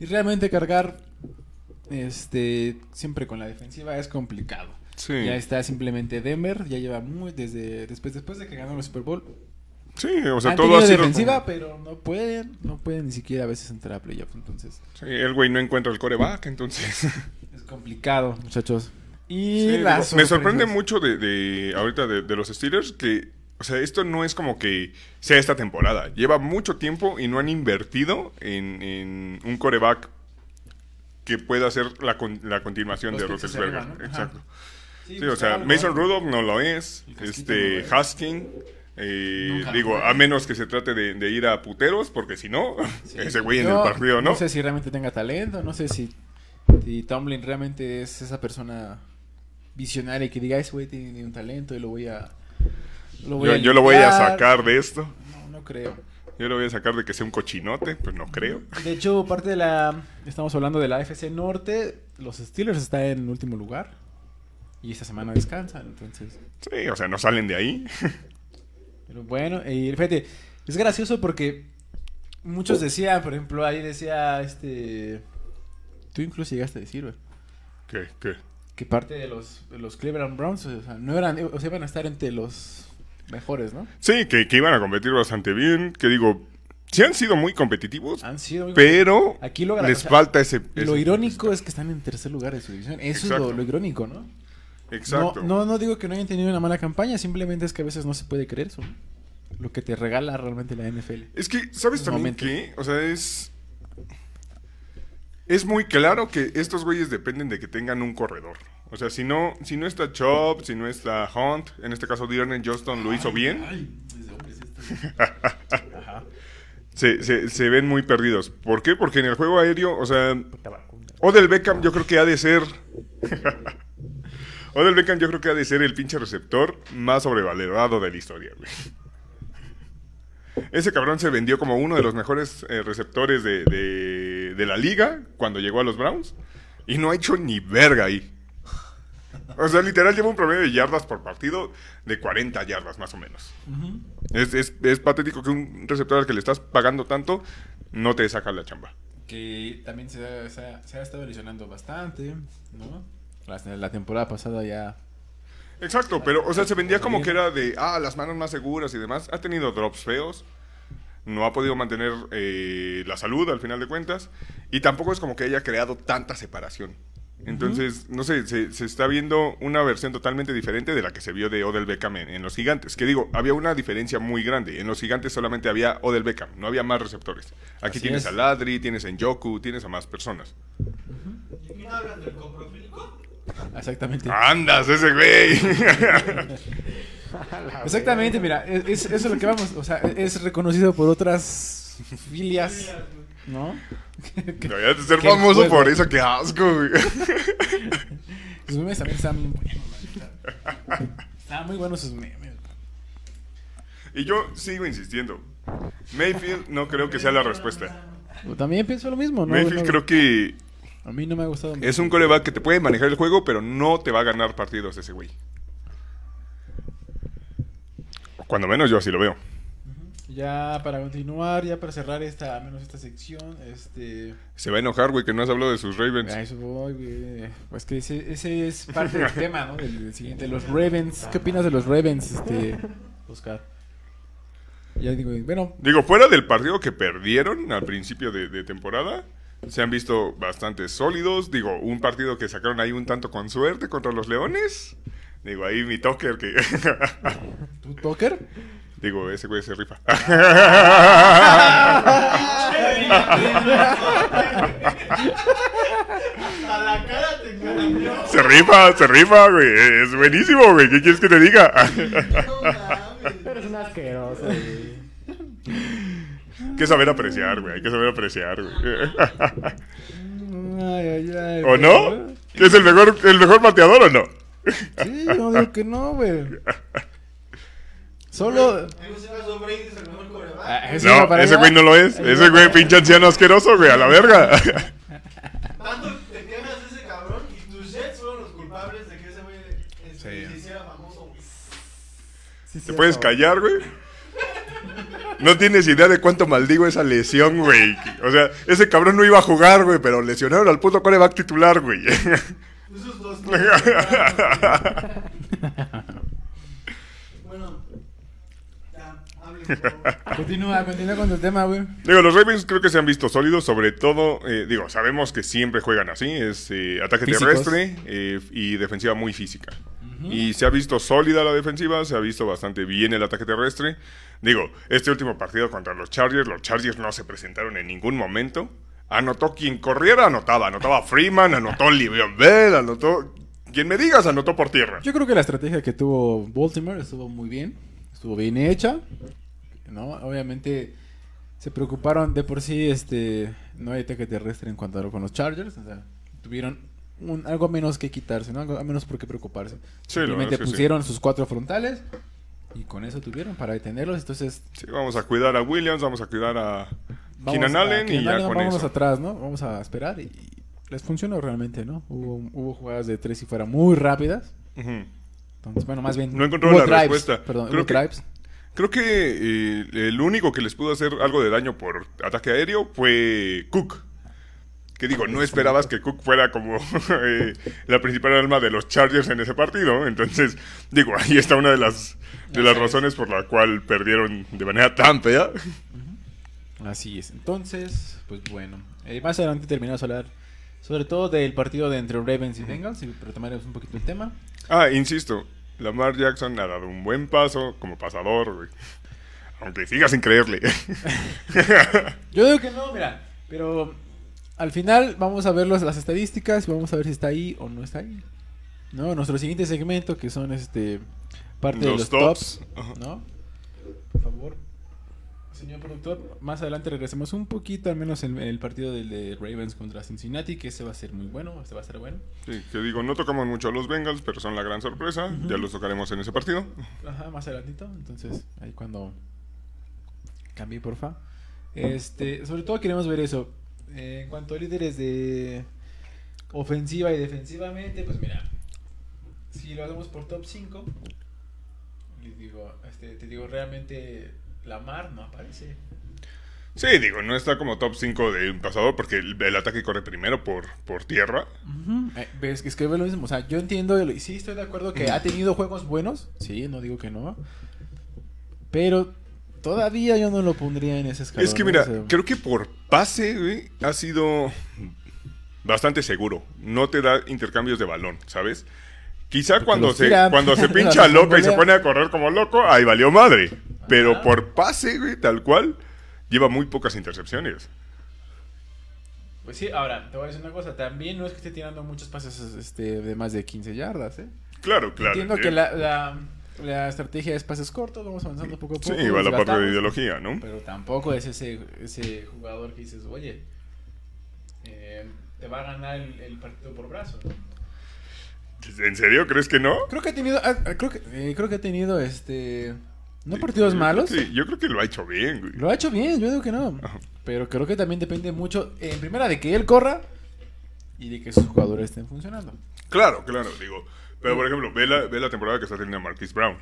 Y realmente cargar este siempre con la defensiva es complicado. Sí, Ya está simplemente Denver, ya lleva muy desde después después de que ganó el Super Bowl. sí, o sea, Han todo ha sido defensiva, como- pero no pueden, no pueden ni siquiera a veces entrar a playoff, entonces Sí, el güey no encuentra el coreback, entonces... es complicado, muchachos. Y Sí, digo, me sorprende mucho de, de ahorita de, de los Steelers que, o sea, esto no es como que sea esta temporada. Lleva mucho tiempo y no han invertido en, en un coreback que pueda ser la, con- la continuación Los de Roethlisberger. Exacto. Sí, Sí, o pues, sea, algo, Mason. Rudolph no lo es. Este, no lo es. Husking. eh, digo, a menos que se trate de, de ir a puteros, porque si no, Sí. ese güey en el partido, ¿no? No sé si realmente tenga talento, no sé si, si Tomlin realmente es esa persona visionaria que diga, ese güey tiene un talento y lo voy a... Lo voy yo, a yo lo voy a limpiar". sacar de esto. No, no creo. Yo lo voy a sacar de que sea un cochinote, pues no creo. De hecho, parte de la... Estamos hablando de la AFC Norte. Los Steelers están en último lugar. Y esta semana descansan, entonces... Sí, o sea, no salen de ahí. Pero bueno, y fíjate, es gracioso porque muchos decían, por ejemplo, ahí decía este... Tú incluso llegaste a decir, güey. ¿Qué? ¿Qué? que parte de los, de los Cleveland Browns, o sea, no eran, o sea, iban a estar entre los mejores, ¿no? Sí, que, que iban a competir bastante bien. Que digo, sí han sido muy competitivos, Han sido muy- pero Aquí lo les o sea, falta ese, Lo ese- irónico es que están en tercer lugar de su división. Eso es Exacto. lo, lo irónico, ¿no? Exacto. No, no, no digo que no hayan tenido una mala campaña, simplemente es que a veces no se puede creer eso. Lo que te regala realmente la NFL. Es que, ¿sabes también qué? O sea, es. Es muy claro que estos güeyes dependen de que tengan un corredor. O sea, si no, si no está Chubb, si no está Hunt, en este caso Dearden Johnston lo hizo bien, Ay. Ajá. se, se, se ven muy perdidos. ¿Por qué? Porque en el juego aéreo, o sea, Odell Beckham yo creo que ha de ser... Odell Beckham yo creo que ha de ser el pinche receptor más sobrevalorado de la historia, güey. Ese cabrón se vendió como uno de los mejores eh, receptores de, de- de la liga cuando llegó a los Browns. Y no ha hecho ni verga ahí. O sea, literal lleva un promedio de yardas por partido de 40 yardas más o menos. Ujú. Es, es- es patético que un receptor al que le estás pagando tanto no te saca la chamba. Que también se ha, se ha- se ha estado lesionando bastante, ¿no? La, la temporada pasada ya... Exacto, pero, o sea, se vendía como que era de, ah, las manos más seguras y demás. Ha tenido drops feos. No ha podido mantener eh, la salud al final de cuentas. Y tampoco es como que haya creado tanta separación. Entonces, no sé, se, se está viendo una versión totalmente diferente de la que se vio de Odell Beckham en, en los gigantes. Que digo, había una diferencia muy grande. En los gigantes solamente había Odell Beckham, no había más receptores. Aquí Así tienes es. a Ladri, tienes a Njoku, tienes a más personas. ¿Y aquí no hablan del? Exactamente. ¡Andas, ese güey! Exactamente, mira, es, es- eso es lo que vamos, o sea, es reconocido por otras filias, ¿no? Deberías de ser famoso juego. por eso, qué asco, güey. Sus memes también están muy buenos, la neta. Están muy buenos sus memes. Y yo sigo insistiendo. Mayfield no creo que sea la respuesta. Yo también pienso lo mismo, ¿no? Mayfield No, creo que A mí no me ha gustado mucho. es un coreback que te puede manejar el juego, pero no te va a ganar partidos ese güey. Cuando menos yo así lo veo. Ya para continuar, ya para cerrar esta, al menos esta sección, este... Se va a enojar, güey, que no has hablado de sus Ravens. A eso voy, güey. Pues que ese, ese es parte del tema, ¿no? Del, del siguiente, los Ravens. ¿Qué opinas de los Ravens, este, Oscar? Ya digo, bueno, Digo, fuera del partido que perdieron al principio de, de temporada, se han visto bastante sólidos. Digo, un partido que sacaron ahí un tanto con suerte contra los Leones. Digo, ahí mi toker que... ¿tú, Tucker? Digo, ese güey se rifa. A la cara te cambió. Se rifa, se rifa, güey. Es buenísimo, güey. ¿Qué quieres que te diga? No. Eres un asqueroso, güey. Hay que saber apreciar, güey. Hay que saber apreciar, güey. Ay, ay, ay. ¿O no? ¿Que es el mejor, el mejor bateador o no? Sí, no digo que no, güey. Solo... Ah, No, ese güey no lo es. Ese güey pinche anciano asqueroso, güey. A la verga. Tanto te quejas de ese cabrón y tus Jets fueron los culpables de que ese güey este, se hiciera famoso. ¿Te puedes callar, güey? No tienes idea de cuánto maldigo esa lesión, güey. O sea, ese cabrón no iba a jugar, güey, pero lesionaron al puto coreback titular, güey. Esos dos. bueno, ya, hablen por favor. Continúa, continúa con tu tema, güey. Digo, los Ravens creo que se han visto sólidos, sobre todo, eh, digo, sabemos que siempre juegan así, es eh, ataque Físicos. terrestre eh, y defensiva muy física. Y se ha visto sólida la defensiva, se ha visto bastante bien el ataque terrestre. Digo, este último partido contra los Chargers, los Chargers no se presentaron en ningún momento. Anotó quien corriera, anotaba. Anotaba Freeman, anotó Livion Bell, anotó... Quien me digas, anotó por tierra. Yo creo que la estrategia que tuvo Baltimore estuvo muy bien. Estuvo bien hecha. ¿No? Obviamente se preocuparon de por sí, este, no hay ataque terrestre en cuanto a con los Chargers. O sea, tuvieron un- algo menos que quitarse, ¿no? Algo menos por qué preocuparse. Sí, Simplemente es que sí. pusieron sus cuatro frontales y con eso tuvieron para detenerlos. Entonces, Sí, vamos a cuidar a Williams, vamos a cuidar a vamos Keenan Allen y ya con eso. atrás, ¿no? Vamos a esperar y, y les funcionó realmente, ¿no? Hubo, hubo jugadas de tres y fuera muy rápidas. Entonces, bueno, más bien. No hubo la respuesta. Perdón, Creo hubo que- drives. Creo que eh, el único que les pudo hacer algo de daño por ataque aéreo fue Cook. Que digo, no esperabas que Cook fuera como eh, la principal alma de los Chargers en ese partido. Entonces, digo, ahí está una de las, de las razones por la cual perdieron de manera tan fea. Así es. Entonces, pues bueno. Eh, más adelante terminamos a hablar sobre todo del partido de entre Ravens y Bengals. Y retomaremos un poquito el tema. Ah, insisto, Lamar Jackson ha dado un buen paso como pasador, güey. Aunque siga sin creerle. Yo digo que no, mira. Pero al final vamos a ver los- las estadísticas. y Vamos a ver si está ahí o no está ahí. ¿No? Nuestro siguiente segmento, que son este parte de Los los tops. tops. ¿No? Por favor. Señor productor, más adelante regresemos un poquito, al menos en, en el partido del de Ravens contra Cincinnati, que ese va a ser muy bueno, este va a ser bueno. Sí, que digo, no tocamos mucho a los Bengals, pero son la gran sorpresa. Ya los tocaremos en ese partido. Ajá, más adelantito. Entonces, ahí cuando cambie, porfa. Este, sobre todo queremos ver eso. Eh, en cuanto a líderes de ofensiva y defensivamente, pues mira, si lo hacemos por top 5, les digo, este, te digo, realmente Lamar no aparece. Sí, digo, no está como top 5 de un pasador porque el, el ataque corre primero por, por tierra. Ves que es que es lo mismo. O sea, yo entiendo y sí estoy de acuerdo que ha tenido juegos buenos. Sí, no digo que no. Pero todavía yo no lo pondría en ese escalón. es que mira, O sea, creo que por pase, güey, ha sido bastante seguro. No te da intercambios de balón, ¿sabes? Quizá cuando se, cuando se pincha loco y se pone a correr como loco, ahí valió madre. Pero por pase, güey, tal cual, lleva muy pocas intercepciones. Pues sí, ahora, te voy a decir una cosa. También no es que esté tirando muchos pases este, de más de 15 yardas, ¿eh? Claro, claro. Entiendo ¿sí? que la, la, la estrategia es pases cortos, vamos avanzando poco a Sí, poco. va la parte de ideología, ¿no? Pero tampoco es ese, ese jugador que dices, oye, eh, te va a ganar el, el partido por brazo, ¿no? ¿En serio? ¿Crees que no? Creo que ha tenido, creo que, eh, creo que ha tenido, este, no partidos malos. que- yo creo que lo ha hecho bien, güey. Lo ha hecho bien, yo digo que no. Pero creo que también depende mucho, en primera, de que él corra y de que sus jugadores estén funcionando. Claro, claro, digo. Pero, por ejemplo, ve la, ve la temporada que está teniendo Marquis Brown.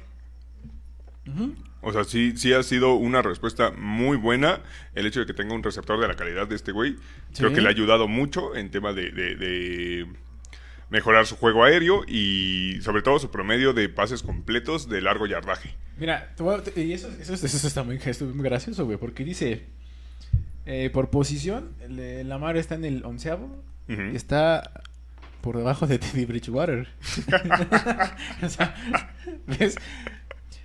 O sea, sí, sí ha sido una respuesta muy buena el hecho de que tenga un receptor de la calidad de este güey. Creo Sí. que le ha ayudado mucho en tema de, de- de mejorar su juego aéreo y sobre todo su promedio de pases completos de largo yardaje. Mira, a- y eso, eso, eso está muy, muy gracioso, güey, porque dice, eh, por posición, Lamar está en el onceavo y está por debajo de Teddy Bridgewater. o sea, ¿ves?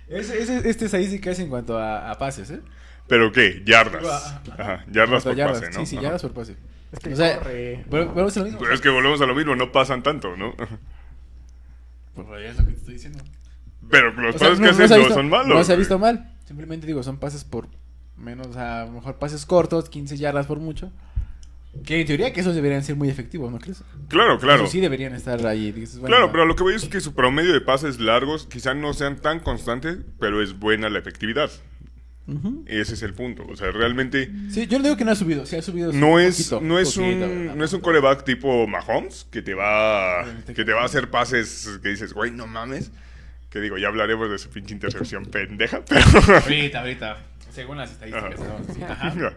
Es, es, esta estadística es en cuanto a, a pases, ¿eh? ¿Pero qué? Yardas. Ajá. Yardas por a pase, ¿no? Sí, sí, Ajá. yardas por pase. Es que O sea, corre. a lo mismo. Pero es que volvemos a lo mismo, no pasan tanto, ¿no? Pues ya es lo que te estoy diciendo. Pero los O sea, pases no- que no hacen no visto- son malos. No se ha visto mal. Simplemente digo, son pases por menos, a lo mejor pases cortos, 15 yardas por mucho. Que en teoría que esos deberían ser muy efectivos, ¿no crees? Claro, claro. Esos sí deberían estar ahí. dices, bueno, Claro, pero lo que voy es que su promedio de pases largos quizá no sean tan constantes, pero es buena la efectividad. Ujú. Ese es el punto. O sea, realmente Sí, yo no digo que no ha subido, sí ha subido. no es, poquito, no es poquito, un no es un coreback tipo Mahomes que te va que te va a hacer pases que dices, güey, no mames. Que digo, ya hablaremos de esa pinche intercepción pendeja, pero Ahorita, ahorita. Según las estadísticas. Ajá. Ajá.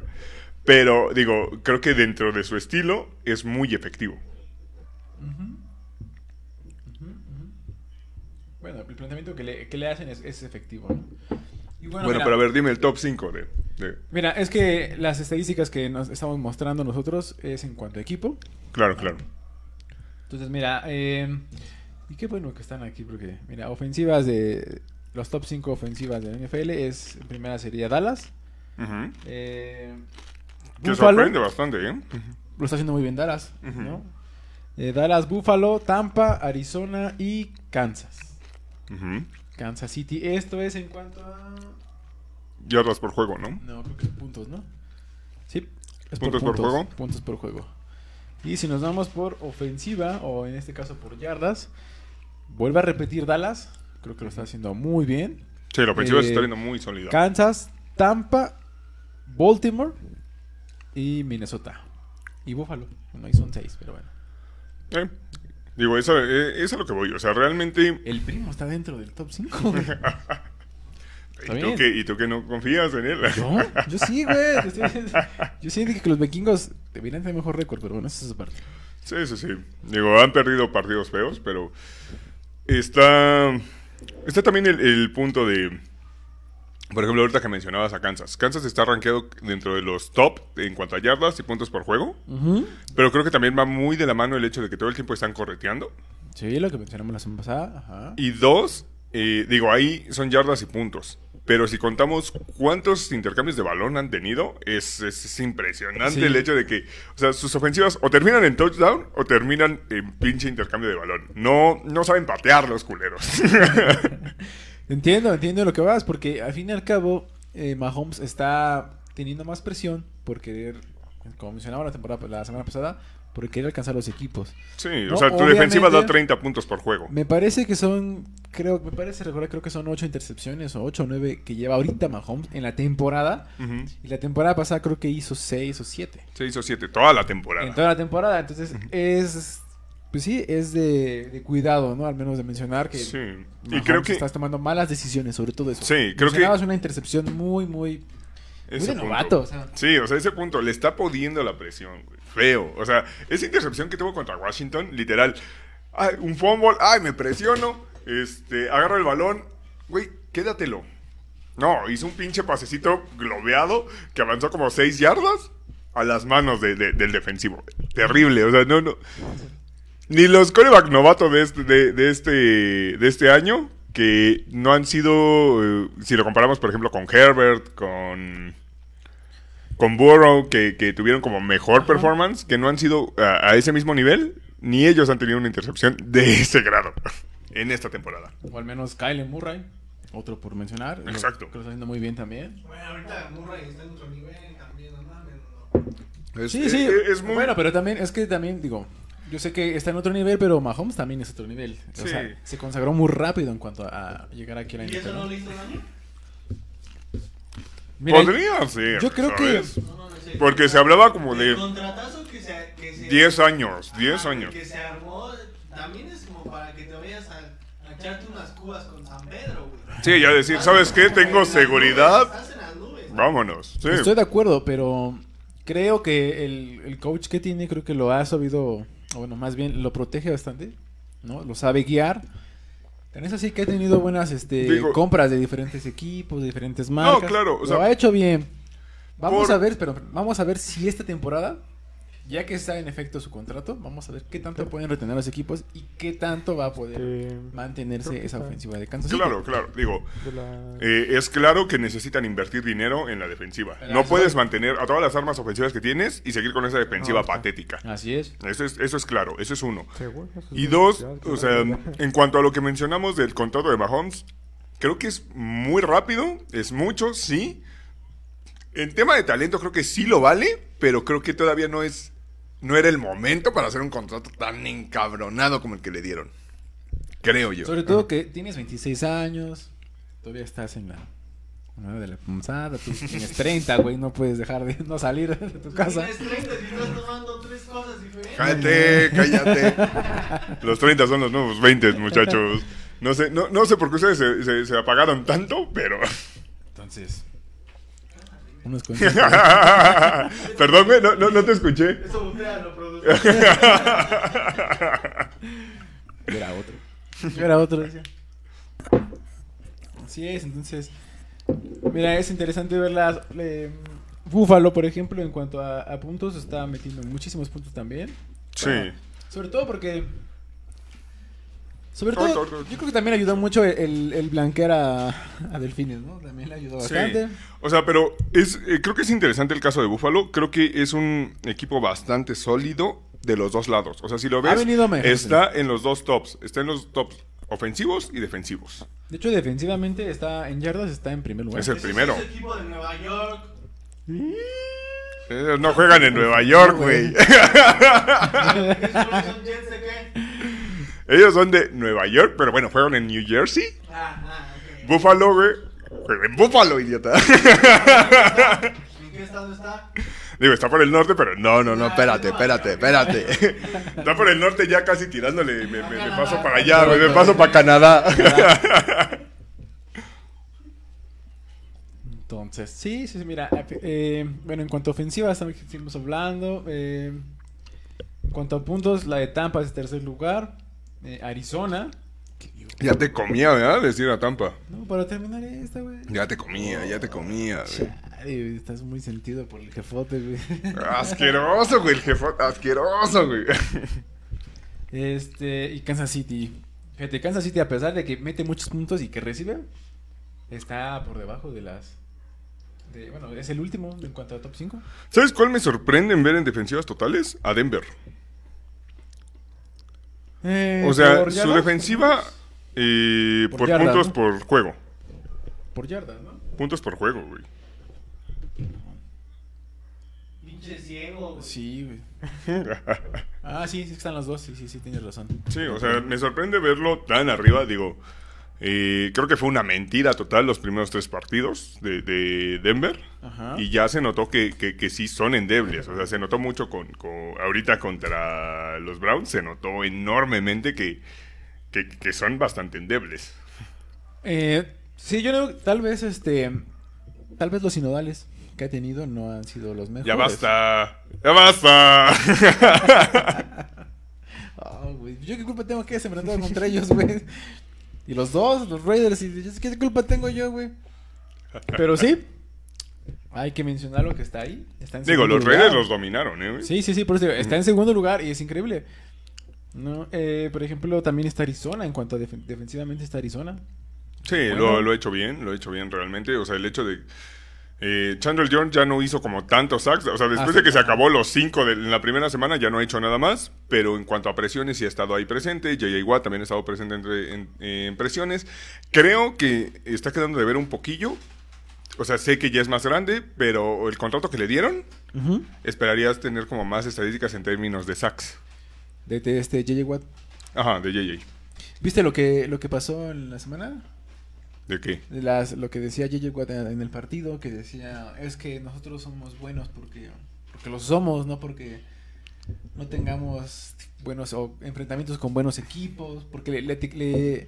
pero digo, creo que dentro de su estilo es muy efectivo. Bueno, el planteamiento que le, que le hacen es, es efectivo. ¿no? Y Bueno, mira, pero a ver, dime el top 5 de, de- Mira, es que las estadísticas que nos estamos mostrando nosotros es en cuanto a equipo. Claro, claro. Entonces, mira, eh, y qué bueno que están aquí porque, mira, ofensivas de los top 5 ofensivas de la NFL es, primera sería Dallas, eh, Que Buffalo, sorprende bastante, ¿eh? lo está haciendo muy bien Dallas. Eh, Dallas, Buffalo, Tampa, Arizona y Kansas. Kansas City. Esto es en cuanto a... Yardas por juego, ¿no? No, creo que es puntos, ¿no? Sí. Es ¿Puntos por juego? Puntos por juego. Y si nos vamos por ofensiva, o en este caso por yardas, vuelve a repetir Dallas. Creo que lo está haciendo muy bien. Sí, la ofensiva se Eh, está viendo muy sólida. Kansas, Tampa, Baltimore y Minnesota. Y Buffalo. Bueno, ahí son seis, pero bueno. Eh, Digo, eso, eh, eso es lo que voy. O sea, realmente. El primo está dentro del top 5. ¿Y tú, que, ¿Y tú que no confías en él? ¿No? Yo sí, güey. Yo, estoy- yo sí dije que los vikingos deberían tener mejor récord, pero bueno, esa es su parte. Sí, sí, sí. Digo, han perdido partidos feos, pero está, está también el, el punto de, por ejemplo, ahorita que mencionabas a Kansas. Kansas está rankeado dentro de los top en cuanto a yardas y puntos por juego, pero creo que también va muy de la mano el hecho de que todo el tiempo están correteando. Sí, lo que mencionamos la semana pasada. Ajá. Y dos, eh, digo, ahí son yardas y puntos. Pero si contamos cuántos intercambios de balón han tenido, es, es- es impresionante Sí. el hecho de que, o sea, sus ofensivas o terminan en touchdown o terminan en pinche intercambio de balón. No, no saben patear los culeros. Entiendo, entiendo lo que vas, porque al fin y al cabo, eh, Mahomes está teniendo más presión por querer, como mencionaba la, temporada, la semana pasada, por querer alcanzar los equipos. sí, No, o sea, tu defensiva da obviamente- 30 puntos por juego. Me parece que son, creo, me parece recordar, creo que son ocho intercepciones o ocho o nueve que lleva ahorita Mahomes en la temporada. Y la temporada pasada creo que hizo seis o siete. Se hizo 7 toda la temporada. En toda la temporada. Entonces es, pues sí, es de, de cuidado, ¿no? Al menos de mencionar que Sí. Y creo que estás tomando malas decisiones, sobre todo eso. Sí, creo que- una intercepción muy, muy, muy de novato. o sea. Sí, o sea, ese punto le está pudiendo la presión, güey. Feo. O sea, esa intercepción que tuvo contra Washington, literal. Ay, un fumble, ay, me presiono. Este, agarro el balón. Güey, quédatelo. No, hizo un pinche pasecito globeado que avanzó como 6 yardas a las manos de- de- del defensivo. Terrible, o sea, no, no. Ni los coreback novatos de este, de, de este, de este año, que no han sido, eh, si lo comparamos, por ejemplo, con Herbert, con con Burrow, que, que tuvieron como mejor performance, que no han sido a, a ese mismo nivel, ni ellos han tenido una intercepción de ese grado en esta temporada. O al menos Kyle Murray, otro por mencionar. lo- Exacto. Que lo está haciendo muy bien también. Bueno, ahorita Murray está en otro nivel también, no mames, Sí, sí. es- es muy... Bueno, pero también, es que también, digo, yo sé que está en otro nivel, pero Mahomes también es otro nivel. O Sí. sea, se consagró muy rápido en cuanto a, a llegar aquí a la ¿Y eso no le hizo daño? Mira, Podría ser. yo creo que- ¿sabes? No, no, no sé. Porque se hablaba como El de contratazo que se... Que se 10 años, 10 Ajá, años. Que se armó, también es como para que te vayas a, a echarte unas cubas con San Pedro, güey. Sí, ya decir, ¿sabes qué? Tengo seguridad. Estás en las nubes. Vámonos. Sí. Estoy de acuerdo, pero creo que el, el coach que tiene, creo que lo ha sabido, o bueno, más bien lo protege bastante, ¿no? Lo sabe guiar. Tan es así que ha tenido buenas este, Digo- compras de diferentes equipos, de diferentes marcas. claro, o lo sea, ha hecho bien. Vamos por- a ver, pero vamos a ver si esta temporada, ya que está en efecto su contrato, vamos a ver qué tanto pueden retener los equipos y qué tanto va a poder Eh, creo mantenerse esa ofensiva de Kansas City. Claro, claro. Digo, la- eh, es claro que necesitan invertir dinero en la defensiva. No puedes mantener a todas las armas ofensivas que tienes y seguir con esa defensiva No, está. patética. Así es. Eso es, eso es claro, eso es uno. Seguro, eso Y dos, o sea, en cuanto a lo que mencionamos del contrato de Mahomes, creo que es muy rápido, es mucho, sí. En tema de talento creo que sí lo vale, pero creo que todavía no es no era el momento para hacer un contrato tan encabronado como el que le dieron. Creo yo. Sobre todo que tienes 26 años, todavía estás en la una de la punzada, tú tienes 30, güey, no puedes dejar de no salir de tu casa. Tienes 30 y estás tomando tres cosas diferentes. Cállate, cállate. Los 30 son los nuevos 20, muchachos. No sé, no, no sé por qué ustedes se, se- se apagaron tanto, pero... Entonces, unos cuantos. Perdón, güey, no, no, no te escuché. Eso mutea lo produce. Yo era otro. Yo era otro, decía. Así es, entonces. Mira, es interesante ver las. eh, Búfalo, por ejemplo, en cuanto a, a puntos, está metiendo muchísimos puntos también. Sí. Sobre todo porque. Sobre Todo, yo creo que también ayudó mucho el, el, blanquear a, a Delfines, ¿no? También le ayudó Sí. bastante. O sea, pero es, eh, creo que es interesante el caso de Buffalo. Creo que es un equipo bastante sólido de los dos lados. O sea, si lo ves, venido mejor, está en los dos tops. Está en los tops ofensivos y defensivos. De hecho, defensivamente está en yardas, está en primer lugar. Es el primero. Es el equipo de Nueva York. Ellos no juegan en Nueva York, güey. ¿Qué son Jets de qué? Ellos son de Nueva York, pero bueno, fueron en New Jersey. Ah, ah. Buffalo, güey. En Buffalo, idiota. ¿En qué estado está? Digo, está por el norte, pero no, no, no, espérate, espérate, espérate. Está por el norte ya casi tirándole. Me, me- me paso para allá, güey, me paso para Canadá. Entonces, sí, sí, sí, mira. eh, bueno, en cuanto a ofensiva, estamos- seguimos hablando. eh, en cuanto a puntos, la de Tampa es tercer lugar. Eh, Arizona. Ya te comía, ¿verdad? Decir a Tampa. No, para terminar esta, güey. Ya te comía, ya te comía, güey. Chale, estás muy sentido por el jefote, güey. Asqueroso, güey, el jefe. Asqueroso, güey. Este, y Kansas City. Fíjate, Kansas City, a pesar de que mete muchos puntos y que recibe, está por debajo de las. de- bueno, es el último en cuanto a top 5. ¿Sabes cuál me sorprende en ver en defensivas totales? A Denver. O sea, su defensiva eh, Por por, yardas, puntos ¿no? por juego. Por yardas, ¿no? Puntos por juego, güey. Pinche ciego. güey. Sí, güey. Ah, sí, sí están los dos. Sí, sí, sí, tienes razón. Sí, o sea, me sorprende verlo tan arriba. Digo, eh, creo que fue una mentira total los primeros tres partidos de, de Denver. Ajá. Y ya se notó que, que, que sí son endebles. O sea, se notó mucho con, con- ahorita contra los Browns. Se notó enormemente que, que, que son bastante endebles. Eh, sí, yo creo tal vez este. Tal vez los sinodales que ha tenido no han sido los mejores. Ya basta. Ya basta. Ah. Yo qué culpa tengo que se enfrentar contra ellos, güey. Y los dos, los Raiders, y yo, ¿qué culpa tengo yo, güey? Pero sí, hay que mencionar lo que está ahí. Está en Digo, los lugar. Raiders los dominaron, ¿eh? güey? Sí, sí, sí, por eso está en segundo lugar y es increíble. No, eh, por ejemplo, también está Arizona, en cuanto a def- defensivamente está Arizona. Sí, Bueno. lo, lo he hecho bien, lo he hecho bien realmente. O sea, el hecho de... Eh, Chandler Jones ya no hizo como tantos sacks. O sea, después Ah, de que se acabó los cinco de, en la primera semana ya no ha hecho nada más. Pero en cuanto a presiones sí ha estado ahí presente. J.J. Watt también ha estado presente entre- en, en presiones. Creo que está quedando de ver un poquillo. O sea, sé que ya es más grande, pero el contrato que le dieron, esperarías tener como más estadísticas en términos de sacks. De, de este JJ Watt. Ajá, de J.J. ¿Viste lo que, lo que pasó en la semana? ¿De qué? Las, lo que decía JJ Watt en el partido, que decía, es que nosotros somos buenos porque, porque lo somos, no porque no tengamos buenos o enfrentamientos con buenos equipos, porque le, le, le-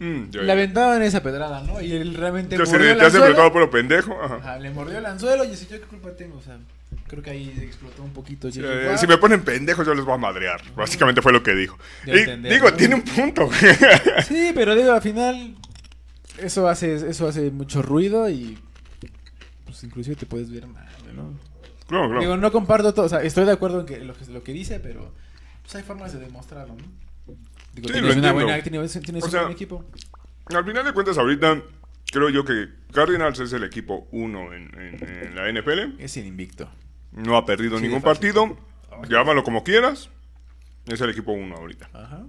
Mm, le aventaban esa pedrada, ¿no? Y él realmente Te has mordió el te has enfrentado por pendejo. Ajá. Ajá, le mordió el anzuelo y dice, ¿yo qué culpa tengo? O sea, creo que ahí explotó un poquito. JJ Eh, si me ponen pendejos, yo les voy a madrear. Básicamente fue lo que dijo. Y digo, tiene un punto. Sí, pero digo, al final eso hace, eso hace mucho ruido y pues inclusive te puedes ver mal, ¿no? claro, claro. Digo, no comparto todo, o sea, estoy de acuerdo en que lo que, lo que dice, pero pues hay formas de demostrarlo, ¿no? Digo, Sí, tienes una buena, tienes, tienes un sea, buen equipo. Al final de cuentas, ahorita creo yo que Cardinals es el equipo uno en, en- en la NFL. Es el invicto. No ha perdido Sí, ningún partido. Llámalo como quieras. Es el equipo uno ahorita. Ajá.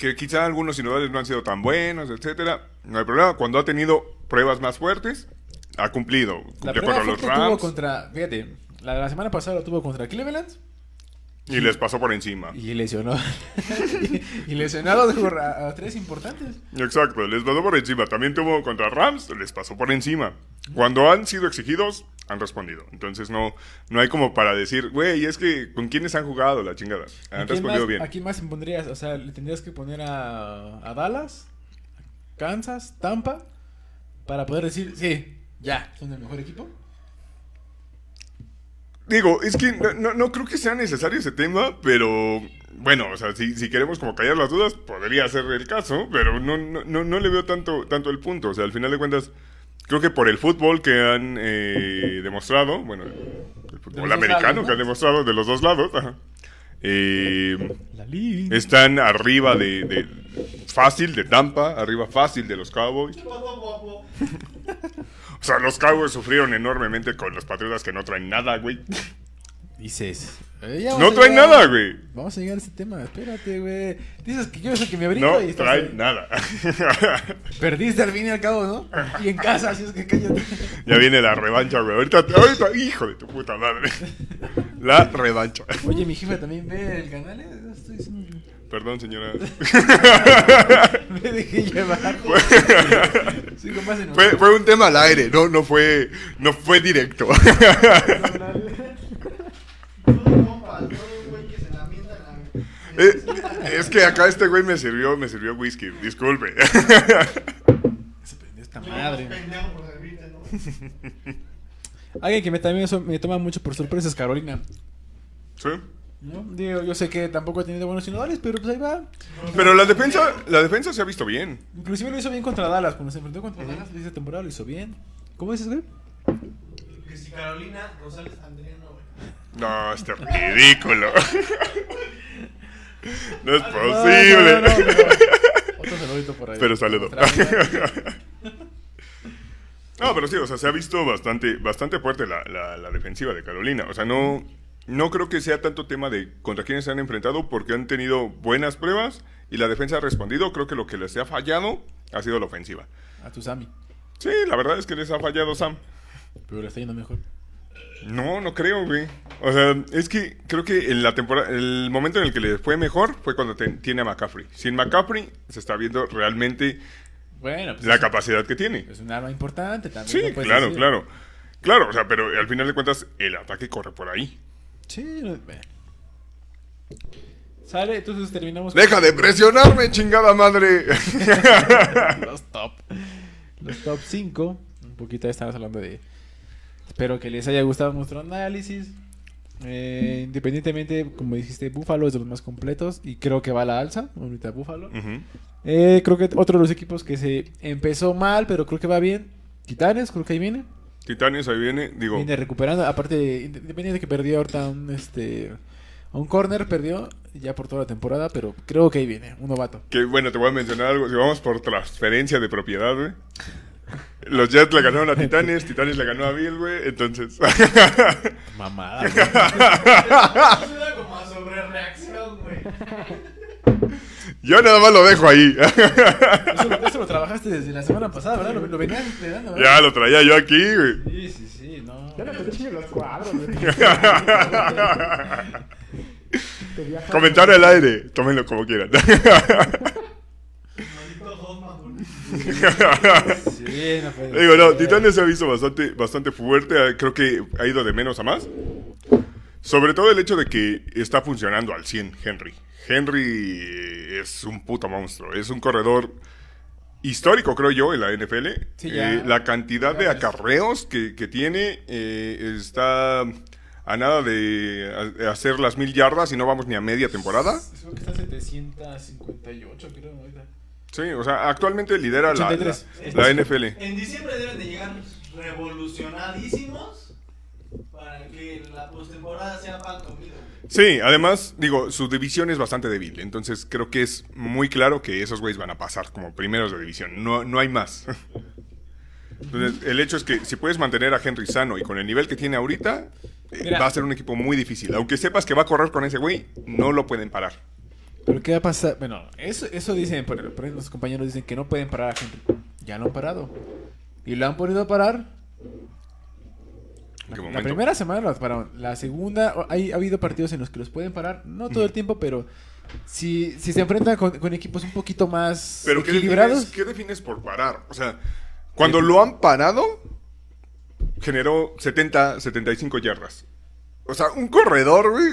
Que quizá algunos sinodales no han sido tan buenos, etcétera. No hay problema. Cuando ha tenido pruebas más fuertes, ha cumplido. La Cumplió prueba contra los tuvo contra, fíjate, la de la semana pasada lo tuvo contra Cleveland y les pasó por encima. y lesionó. y, y lesionó a tres importantes. Exacto, les pasó por encima. También tuvo contra Rams, les pasó por encima. Cuando han sido exigidos, han respondido. Entonces no, no hay como para decir, güey, es que con quiénes han jugado la chingada. ¿A Han respondido más- bien. ¿A quién más pondrías? O sea, le tendrías que poner a, a Dallas, Kansas, Tampa, para poder decir, sí, ya, son el mejor equipo. Digo, es que no, no- no creo que sea necesario ese tema, pero bueno, o sea, si, si queremos como callar las dudas, podría ser el caso, pero no, no, no, no le veo tanto, tanto el punto. O sea, al final de cuentas, creo que por el fútbol que han eh, demostrado, bueno, el fútbol americano lados, ¿no? que han demostrado de los dos lados, ajá, Eh, están arriba de, de- fácil de Tampa, arriba fácil de los Cowboys. O sea, los Cowboys sufrieron enormemente con los Patriotas que no traen nada, güey. Dices. eh, ya No llegar- nada, güey. Vamos a llegar a ese tema. Espérate, güey. Dices que yo soy que me brinco No y traen ahí. nada. Perdiste al fin y al cabo, ¿no? Y en casa, así es que cállate. ya viene la revancha, güey. Ahorita, ahorita, hijo de tu puta madre. La revancha. Oye, mi jefe también ve el canal. ¿eh? Estoy diciendo- Perdón, señora. Me dejé llevar. En Fue, fue un tema al aire, no, no fue, no fue directo. Todos compas, todo un güey que se la mienta en la. Eh, es que acá este güey me sirvió, me sirvió whisky, disculpe. Se prendió esta madre. ¿no? Alguien que me, también eso me toma mucho por sorpresa es Carolina. ¿Sí? ¿no? Digo, yo sé que tampoco ha tenido buenos sinodales, pero pues ahí va. Pero la defensa, la defensa se ha visto bien. Inclusive lo hizo bien contra Dallas. Cuando se enfrentó contra Dallas esa temporada lo hizo bien. ¿Cómo dices, güey? Que si Carolina Rosales Andriano, güey. No, este ridículo. No es posible. no, no, no. Otro saludito por ahí. Pero saludo. No, pero sí, o sea, se ha visto bastante, bastante fuerte la, la- la defensiva de Carolina. O sea, no, no creo que sea tanto tema de contra quiénes se han enfrentado porque han tenido buenas pruebas y la defensa ha respondido. Creo que lo que les ha fallado ha sido la ofensiva. A tu Sammy. Sí, la verdad es que les ha fallado Sam. Pero le está yendo mejor. No, no creo, güey. O sea, es que creo que en la temporada, el momento en el que le fue mejor fue cuando te- tiene a McCaffrey. Sin McCaffrey se está viendo realmente Bueno, pues la es, capacidad que tiene. es un arma importante también. Sí, no claro, decir. claro. Claro, o sea, pero al final de cuentas el ataque corre por ahí. Sí, no- bueno. Sale, entonces terminamos Deja de presionarme, chingada madre. los top. Los top 5. Un poquito ya estamos hablando de. Espero que les haya gustado nuestro análisis. Eh, independientemente, como dijiste, Buffalo es de los más completos y creo que va a la alza. Ahorita Buffalo. Ujú. Eh, creo que otro de los equipos que se empezó mal, pero creo que va bien. Titanes, creo que ahí viene. Titanes, ahí viene. Digo, Viene recuperando. Aparte, independiente de que perdió ahorita un este. A un corner perdió ya por toda la temporada, pero creo que ahí viene, un novato. que bueno, te voy a mencionar algo. Si vamos por transferencia de propiedad, güey. Los Jets le ganaron a Titanes, Titanes le ganó a Bill, güey. Entonces, Mamada. Suena como a sobrereacción, güey. yo nada más lo dejo ahí. Eso, lo- eso lo trabajaste desde la semana pasada, ¿verdad? Lo, lo venías entrenando, ¿verdad? ya lo traía yo aquí, güey. Sí, sí, sí, no. Ya no te los cuadros, güey. Comentario al aire, tómenlo como quieran. Sí, no puede Digo, no. Titanes se ha visto bastante, bastante fuerte. eh, Creo que ha ido de menos a más. Sobre todo el hecho de que está funcionando al 100 Henry. Henry es un puto monstruo. Es un corredor histórico, creo yo, en la NFL. Sí, ya. Eh, la cantidad de acarreos que, que tiene eh, está a nada de hacer las mil yardas y no vamos ni a media temporada. Creo que está 758, creo, ahorita. Sí, o sea, actualmente lidera la, la, 83. la NFL. En diciembre deben de llegar revolucionadísimos para que la postemporada sea pan comido. Sí, además, digo, su división es bastante débil, entonces creo que es muy claro que esos güeyes van a pasar como primeros de división, no, no hay más. Entonces, el hecho es que si puedes mantener a Henry sano y con el nivel que tiene ahorita, eh, Mira. va a ser un equipo muy difícil. Aunque sepas que va a correr con ese güey, no lo pueden parar. Pero ¿qué va a pasar? Bueno, eso, eso dicen, por, por ejemplo, los compañeros dicen que no pueden parar a gente. Ya lo han parado. Y lo han podido parar. ¿En qué La momento? primera semana lo pararon. La segunda, hay, ha habido partidos en los que los pueden parar. No todo el tiempo, pero si, si se enfrentan con, con equipos un poquito más Pero ¿qué equilibrados. defines, ¿qué defines por parar? O sea, cuando lo han parado, generó 70, 75 yardas. O sea, un corredor, güey,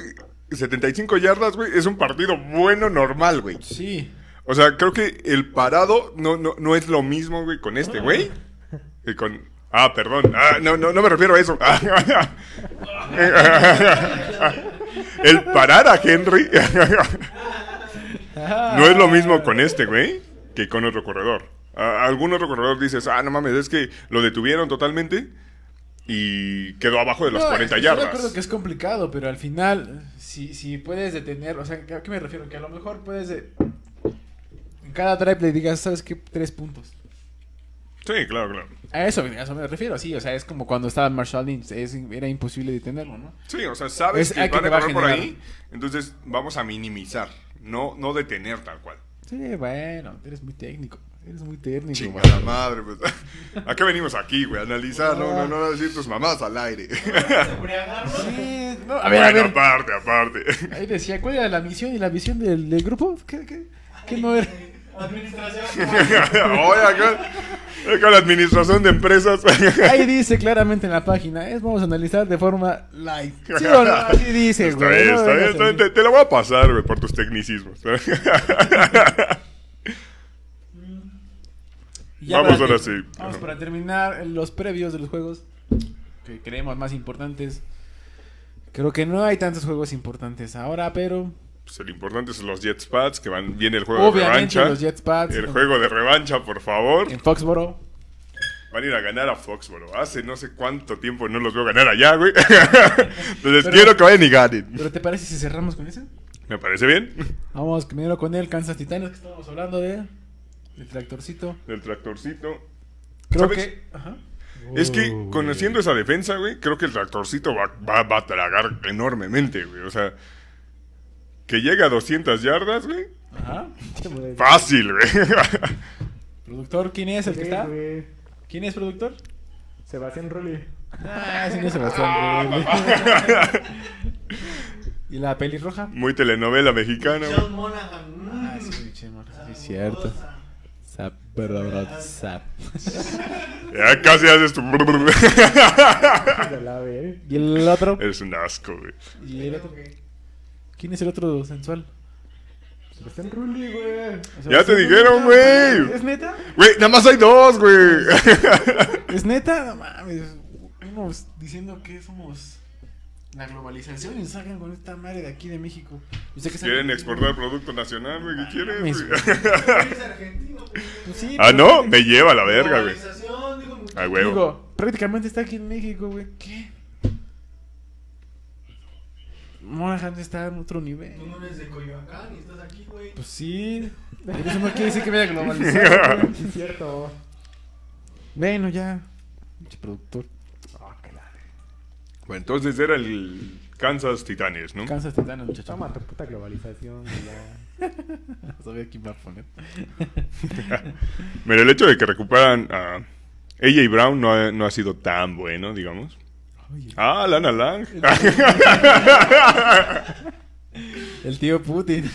75 yardas, güey, es un partido bueno, normal, güey. Sí. O sea, creo que el parado no, no, no es lo mismo, güey, con este, güey. Que con... Ah, perdón. Ah, no, no, no me refiero a eso. el parar a Henry no es lo mismo con este, güey, que con otro corredor. A- algún otro corredor dices, ah, no mames, es que lo detuvieron totalmente. Y quedó abajo de las No, 40 estoy de yardas. acuerdo que es complicado, pero al final, si, si puedes detener, o sea, ¿a qué me refiero? Que a lo mejor puedes. de- en cada drive le digas, ¿sabes qué? Tres puntos. Sí, claro, claro. A eso, a eso me refiero, sí. O sea, es como cuando estaba Marshall Lynch, es- era imposible detenerlo, ¿no? Sí, o sea, sabes Es- que van a va por ahí, entonces vamos a minimizar, no, no detener tal cual. Sí, bueno, eres muy técnico. Eres muy técnico. Chinga la madre, pues. ¿A qué venimos aquí, güey? Analizar, no, no, no decir tus mamás al aire. Sí, no, a ver, a bueno, ver. aparte, aparte. Ahí decía, ¿cuál era la misión y la visión del, del grupo? ¿Qué, qué, qué no era? Administración. Oye, acá, acá la administración de empresas. Ahí dice claramente en la página, es vamos a analizar de forma light. ¿Sí o no? Así dice, Está güey. bien, no está bien, está bien. Te, te la voy a pasar, güey, por tus tecnicismos. Ya Vamos ahora que- sí. Vamos para terminar los previos de los juegos que creemos más importantes. Creo que no hay tantos juegos importantes ahora, pero Pues el importante son los Jetspats, que van, viene el juego de revancha. los El juego de revancha, por favor. en Foxboro. Van a ir a ganar a Foxboro. Hace no sé cuánto tiempo no los veo ganar allá, güey. Entonces Pero- quiero que vayan y ganen. ¿Pero te parece si cerramos con ese? Me parece bien. Vamos primero con el Kansas Titanes que estábamos hablando de el tractorcito. El tractorcito. Creo ¿Sabes? que ajá. Es que conociendo esa defensa, güey, creo que el tractorcito va, va, va a tragar enormemente, güey. O sea, que llegue a 200 yardas, güey. Ajá. Fácil, güey. Productor, ¿quién es el que Sí, está? güey. ¿Quién es productor? Sebastián Rulli. Ah, ese no es Sebastián. Rulli. ¿Y la pelirroja? Muy telenovela mexicana, güey. John Monaghan. Ah, sí, sí, es cierto. Zap, verdad, zap. Ya casi haces tu... ¿Y el otro? Eres un asco, güey. ¿Y el otro? ¿Quién es el otro sensual? Sebastián Rulli, güey. O sea, Ya te ¿sí, dijeron, güey. ¿Es neta? Güey, nada más hay dos, güey. ¿Es neta? No mames. Diciendo que somos la globalización y salgan con esta madre de aquí de México. Quieren exportar producto nacional, güey. ¿Qué quieren, Mames, güey? Eres argentino, güey. Pues sí, Ah, pero- no, me lleva a la verga, güey. Globalización, digo, Ah, güey. Digo, prácticamente está aquí en México, güey. ¿Qué? Monaghan está en otro nivel. Tú no eres de Coyoacán y estás aquí, güey. Pues sí. Pero eso no quiere decir que vaya a globalizar. güey. Sí, es cierto. Bueno, ya. Pinche productor. Bueno, entonces era el Kansas Titanes, ¿no? Kansas Titanes, muchacho. Toma tu puta globalización. ya. No sabía quién va a poner. Mira, el hecho de que recuperan a AJ Brown no ha, no ha sido tan bueno, digamos. Oye, Ah, Lana Lang. el tío Putin.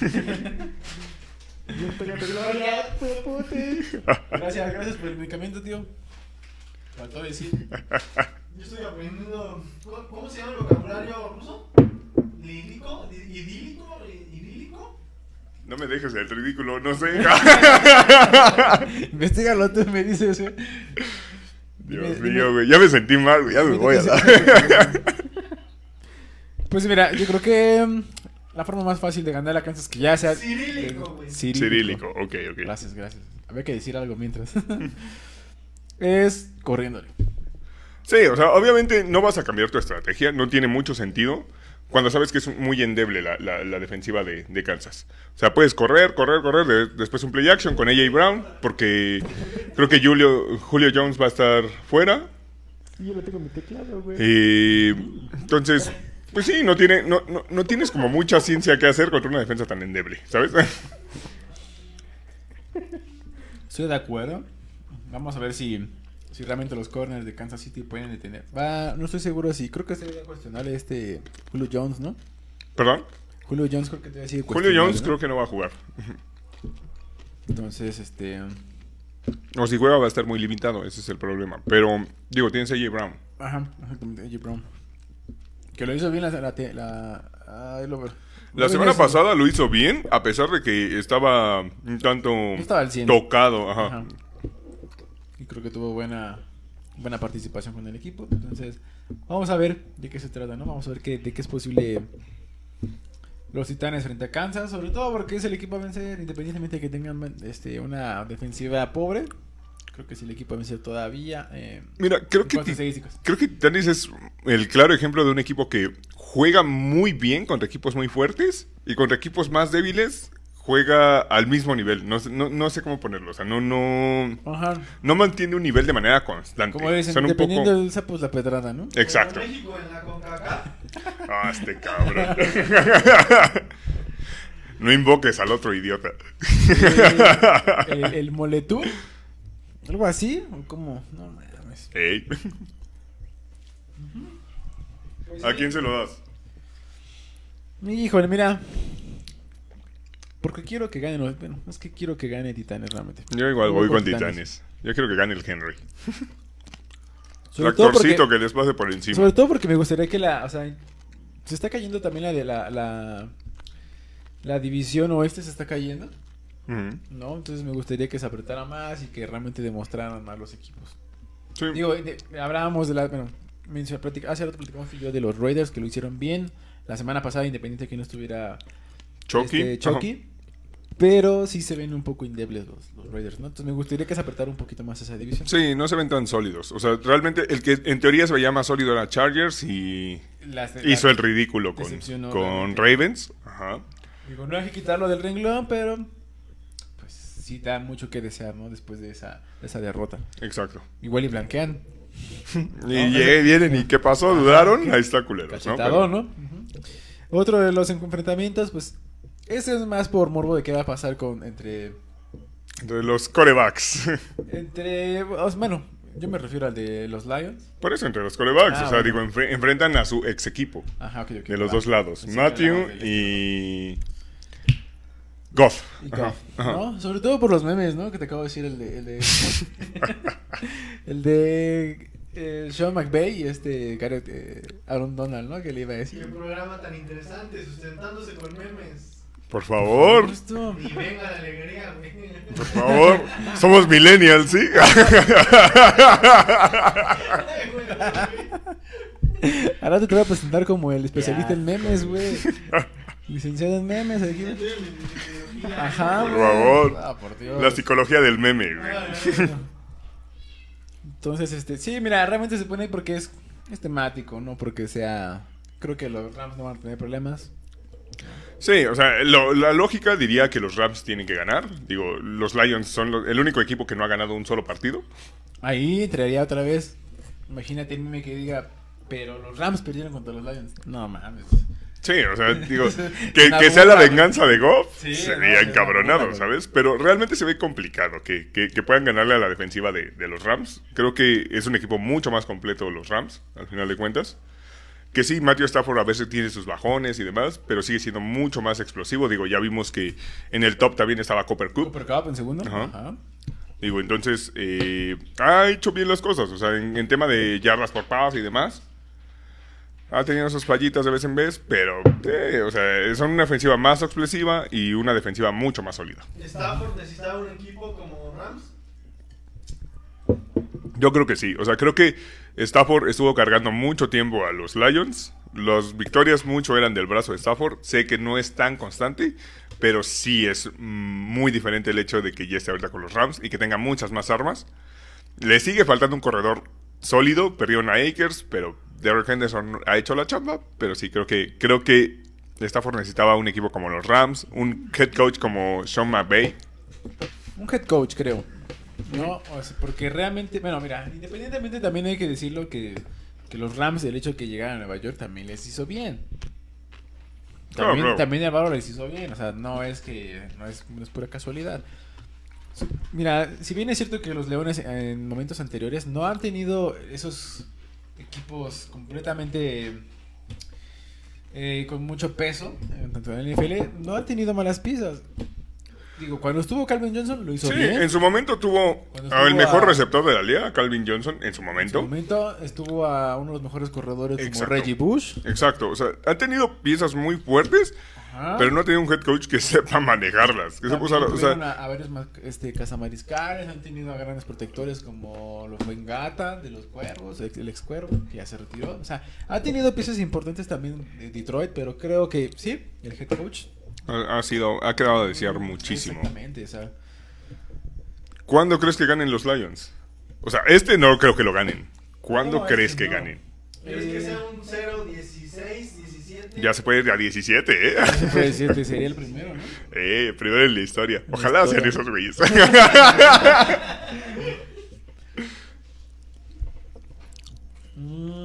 Putin. Gracias, gracias por el medicamento, tío. Faltó decir. Yo estoy aprendiendo. ¿Cómo, cómo se llama el vocabulario ruso? ¿Lírico? ¿Idílico? ¿Idílico? No me dejes el ridículo, no sé. Investígalo tú, me dices, güey. Dios Dime- mío, güey. Ya me sentí mal, güey. Ya me voy a dar. Pues mira, yo creo que mm, la forma más fácil de ganar a Kansas que ya sea. Cirílico, güey. Cirílico, ok, ok. Gracias, gracias. Había que decir algo mientras. es corriéndole. Sí, o sea, obviamente no vas a cambiar tu estrategia, no tiene mucho sentido cuando sabes que es muy endeble la, la- la defensiva de, de Kansas. O sea, puedes correr, correr, correr, de- después un play action con AJ Brown, porque creo que Julio, Julio Jones va a estar fuera. Sí, yo lo tengo en mi teclado, güey. Y entonces, pues sí, no, tiene, no, no, no tienes como mucha ciencia que hacer contra una defensa tan endeble, ¿sabes? Estoy de acuerdo. Vamos a ver si, si realmente los corners de Kansas City pueden detener. Va, no estoy seguro si. Creo que sería cuestionable este Julio Jones, ¿no? Perdón. Julio Jones creo que te decir Julio Jones creo que no va a jugar. Entonces, este. O si juega va a estar muy limitado, ese es el problema. Pero, digo, tienes a AJ Brown. Ajá, exactamente, AJ Brown. Que lo hizo bien la. la, la, lo- La lo semana pasada lo hizo bien, a pesar de que estaba un tanto estaba al 100. tocado. Ajá. Ajá. Creo que tuvo buena buena participación con el equipo. Entonces, vamos a ver de qué se trata, ¿no? Vamos a ver qué, de qué es posible los Titanes frente a Kansas, sobre todo porque es el equipo a vencer, independientemente de que tengan este, una defensiva pobre. Creo que es el equipo a vencer todavía. Eh, Mira, creo que, creo que Titanes es el claro ejemplo de un equipo que juega muy bien contra equipos muy fuertes y contra equipos más débiles juega al mismo nivel. No, sé- no, no sé cómo ponerlo. O sea, no, no, Ajá. no mantiene un nivel de manera constante. Como dicen, Son un dependiendo poco... del sapo es la pedrada, ¿no? Exacto. Como México en la CONCACAF. Ah, este cabrón. no invoques al otro idiota. El, el Moletur. Algo así. ¿O cómo? No mames. Ey. ¿A quién se lo das? Híjole, mira. Porque quiero que gane los. Bueno, es que quiero que gane Titanes realmente. Yo igual Voy con Titanes. Yo quiero que gane el Henry. Sobre todo, porque, Tractorcito que les pase por encima. sobre todo porque me gustaría que la. O sea, se está cayendo también la de la. La, la división oeste se está cayendo. ¿No? Entonces me gustaría que se apretara más y que realmente demostraran más los equipos. Sí. Digo, de- hablábamos de la. Bueno, hace rato platicamos tú y yo de los Raiders que lo hicieron bien. La semana pasada, independiente de que no estuviera Chucky. este, Chucky. Pero sí se ven un poco indebles los, los Raiders, ¿no? Entonces me gustaría que se apretara un poquito más esa división. Sí, no se ven tan sólidos. O sea, realmente el que en teoría se veía más sólido era Chargers y Las- hizo el ridículo con. Ravens. Ajá. Digo, no hay que quitarlo del renglón, pero pues sí da mucho que desear, ¿no? Después de esa, de esa derrota. Exacto. Igual y blanquean. Y vienen y ¿qué pasó? ¿Dudaron? Ahí está culero. ¿no? Pero- ¿no? Otro de los enfrentamientos, pues, ese es más por morbo de qué va a pasar con entre De los corebacks. entre bueno, yo me refiero al de los Lions. Por eso entre los corebacks. Ah, o sea, bueno. digo, enfre- enfrentan a su ex equipo. Ajá, ok, ok. De los va. dos lados. Matthew y... Goff. Y Ajá, Goff, ajá. ¿no? Sobre todo por los memes, ¿no? Que te acabo de decir el de el de, el de eh, Sean McVay y este Garrett eh, Aaron Donald, ¿no? Que le iba a Qué decir. programa tan interesante, sustentándose con memes. Por favor. Justo. Y venga la alegría, güey. Por favor. Somos millennials, ¿sí? Ahora te voy a presentar como el especialista Ya. en memes, güey. Licenciado en memes aquí. Ajá, Por güey. favor. Ah, por Dios. La psicología del meme, güey. Entonces, este, sí, mira, realmente se pone porque es, es temático, no porque sea. Creo que los Rams no van a tener problemas. Sí, o sea, lo- la lógica diría que los Rams tienen que ganar. Digo, los Lions son el único equipo que no ha ganado un solo partido. Ahí entraría otra vez. Imagínate el meme que diga, pero los Rams perdieron contra los Lions. No mames. Sí, o sea, digo, que, sea la venganza de Goff Sí, sería encabronado, ¿sabes? Pero realmente se ve complicado que, que- que puedan ganarle a la defensiva de, de los Rams. Creo que es un equipo mucho más completo los Rams, al final de cuentas. Que sí, Matthew Stafford a veces tiene sus bajones y demás, pero sigue siendo mucho más explosivo. Digo, ya vimos que en el top también estaba Cooper Cup. Cooper Cup en segundo. Ajá. Ajá. Digo, entonces, eh, ha hecho bien las cosas. O sea, en, en tema de yardas por pase y demás. Ha tenido sus fallitas de vez en vez, pero, eh, o sea, son una ofensiva más explosiva y una defensiva mucho más sólida. Stafford necesitaba un equipo como Rams. Yo creo que sí. O sea, creo que Stafford estuvo cargando mucho tiempo a los Lions. Las victorias mucho eran del brazo de Stafford. Sé que no es tan constante, pero sí es muy diferente el hecho de que ya esté ahorita con los Rams y que tenga muchas más armas. Le sigue faltando un corredor sólido. Perdieron a Akers, pero Derrick Henderson ha hecho la chamba. Pero sí, creo que, creo que Stafford necesitaba un equipo como los Rams, un head coach como Sean McVay. Un head coach, creo. No, o sea, porque realmente, bueno, mira, independientemente también hay que decirlo que, que los Rams, el hecho de que llegaran a Nueva York también les hizo bien. Claro, También, claro. también Navarro les hizo bien, o sea, no es que no es, no es pura casualidad. Mira, si bien es cierto que los Leones en momentos anteriores no han tenido esos equipos completamente eh, con mucho peso, tanto en la NFL, no han tenido malas piezas. Digo, cuando estuvo Calvin Johnson lo hizo Sí, bien. en su momento tuvo estuvo mejor a- receptor de la liga, Calvin Johnson, en su En su momento. momento estuvo a uno de los mejores corredores como. Reggie Bush. Exacto, o sea, han tenido piezas muy fuertes, Ajá. pero no ha tenido un head coach que sepa manejarlas. Que sepa usar, o sea, a, a varios este, cazamariscales, han tenido a grandes protectores como lo fue Gata de los Cuervos, el ex Cuervo, que ya se retiró. O sea, ha tenido piezas importantes también de Detroit, pero creo que sí, el head coach. Ha, ha sido, ha quedado a desear muchísimo. Exactamente, o sea. ¿Cuándo crees que ganen los Lions? O sea, este no creo que lo ganen. ¿Cuándo No, crees este que no. ganen? ¿Quieres que sea un 0, 16, 17? Ya se puede ir a 17, ¿eh? Se puede decir que sería el primero, ¿no? Eh, primero en la historia. Ojalá historia. sean esos güeyes.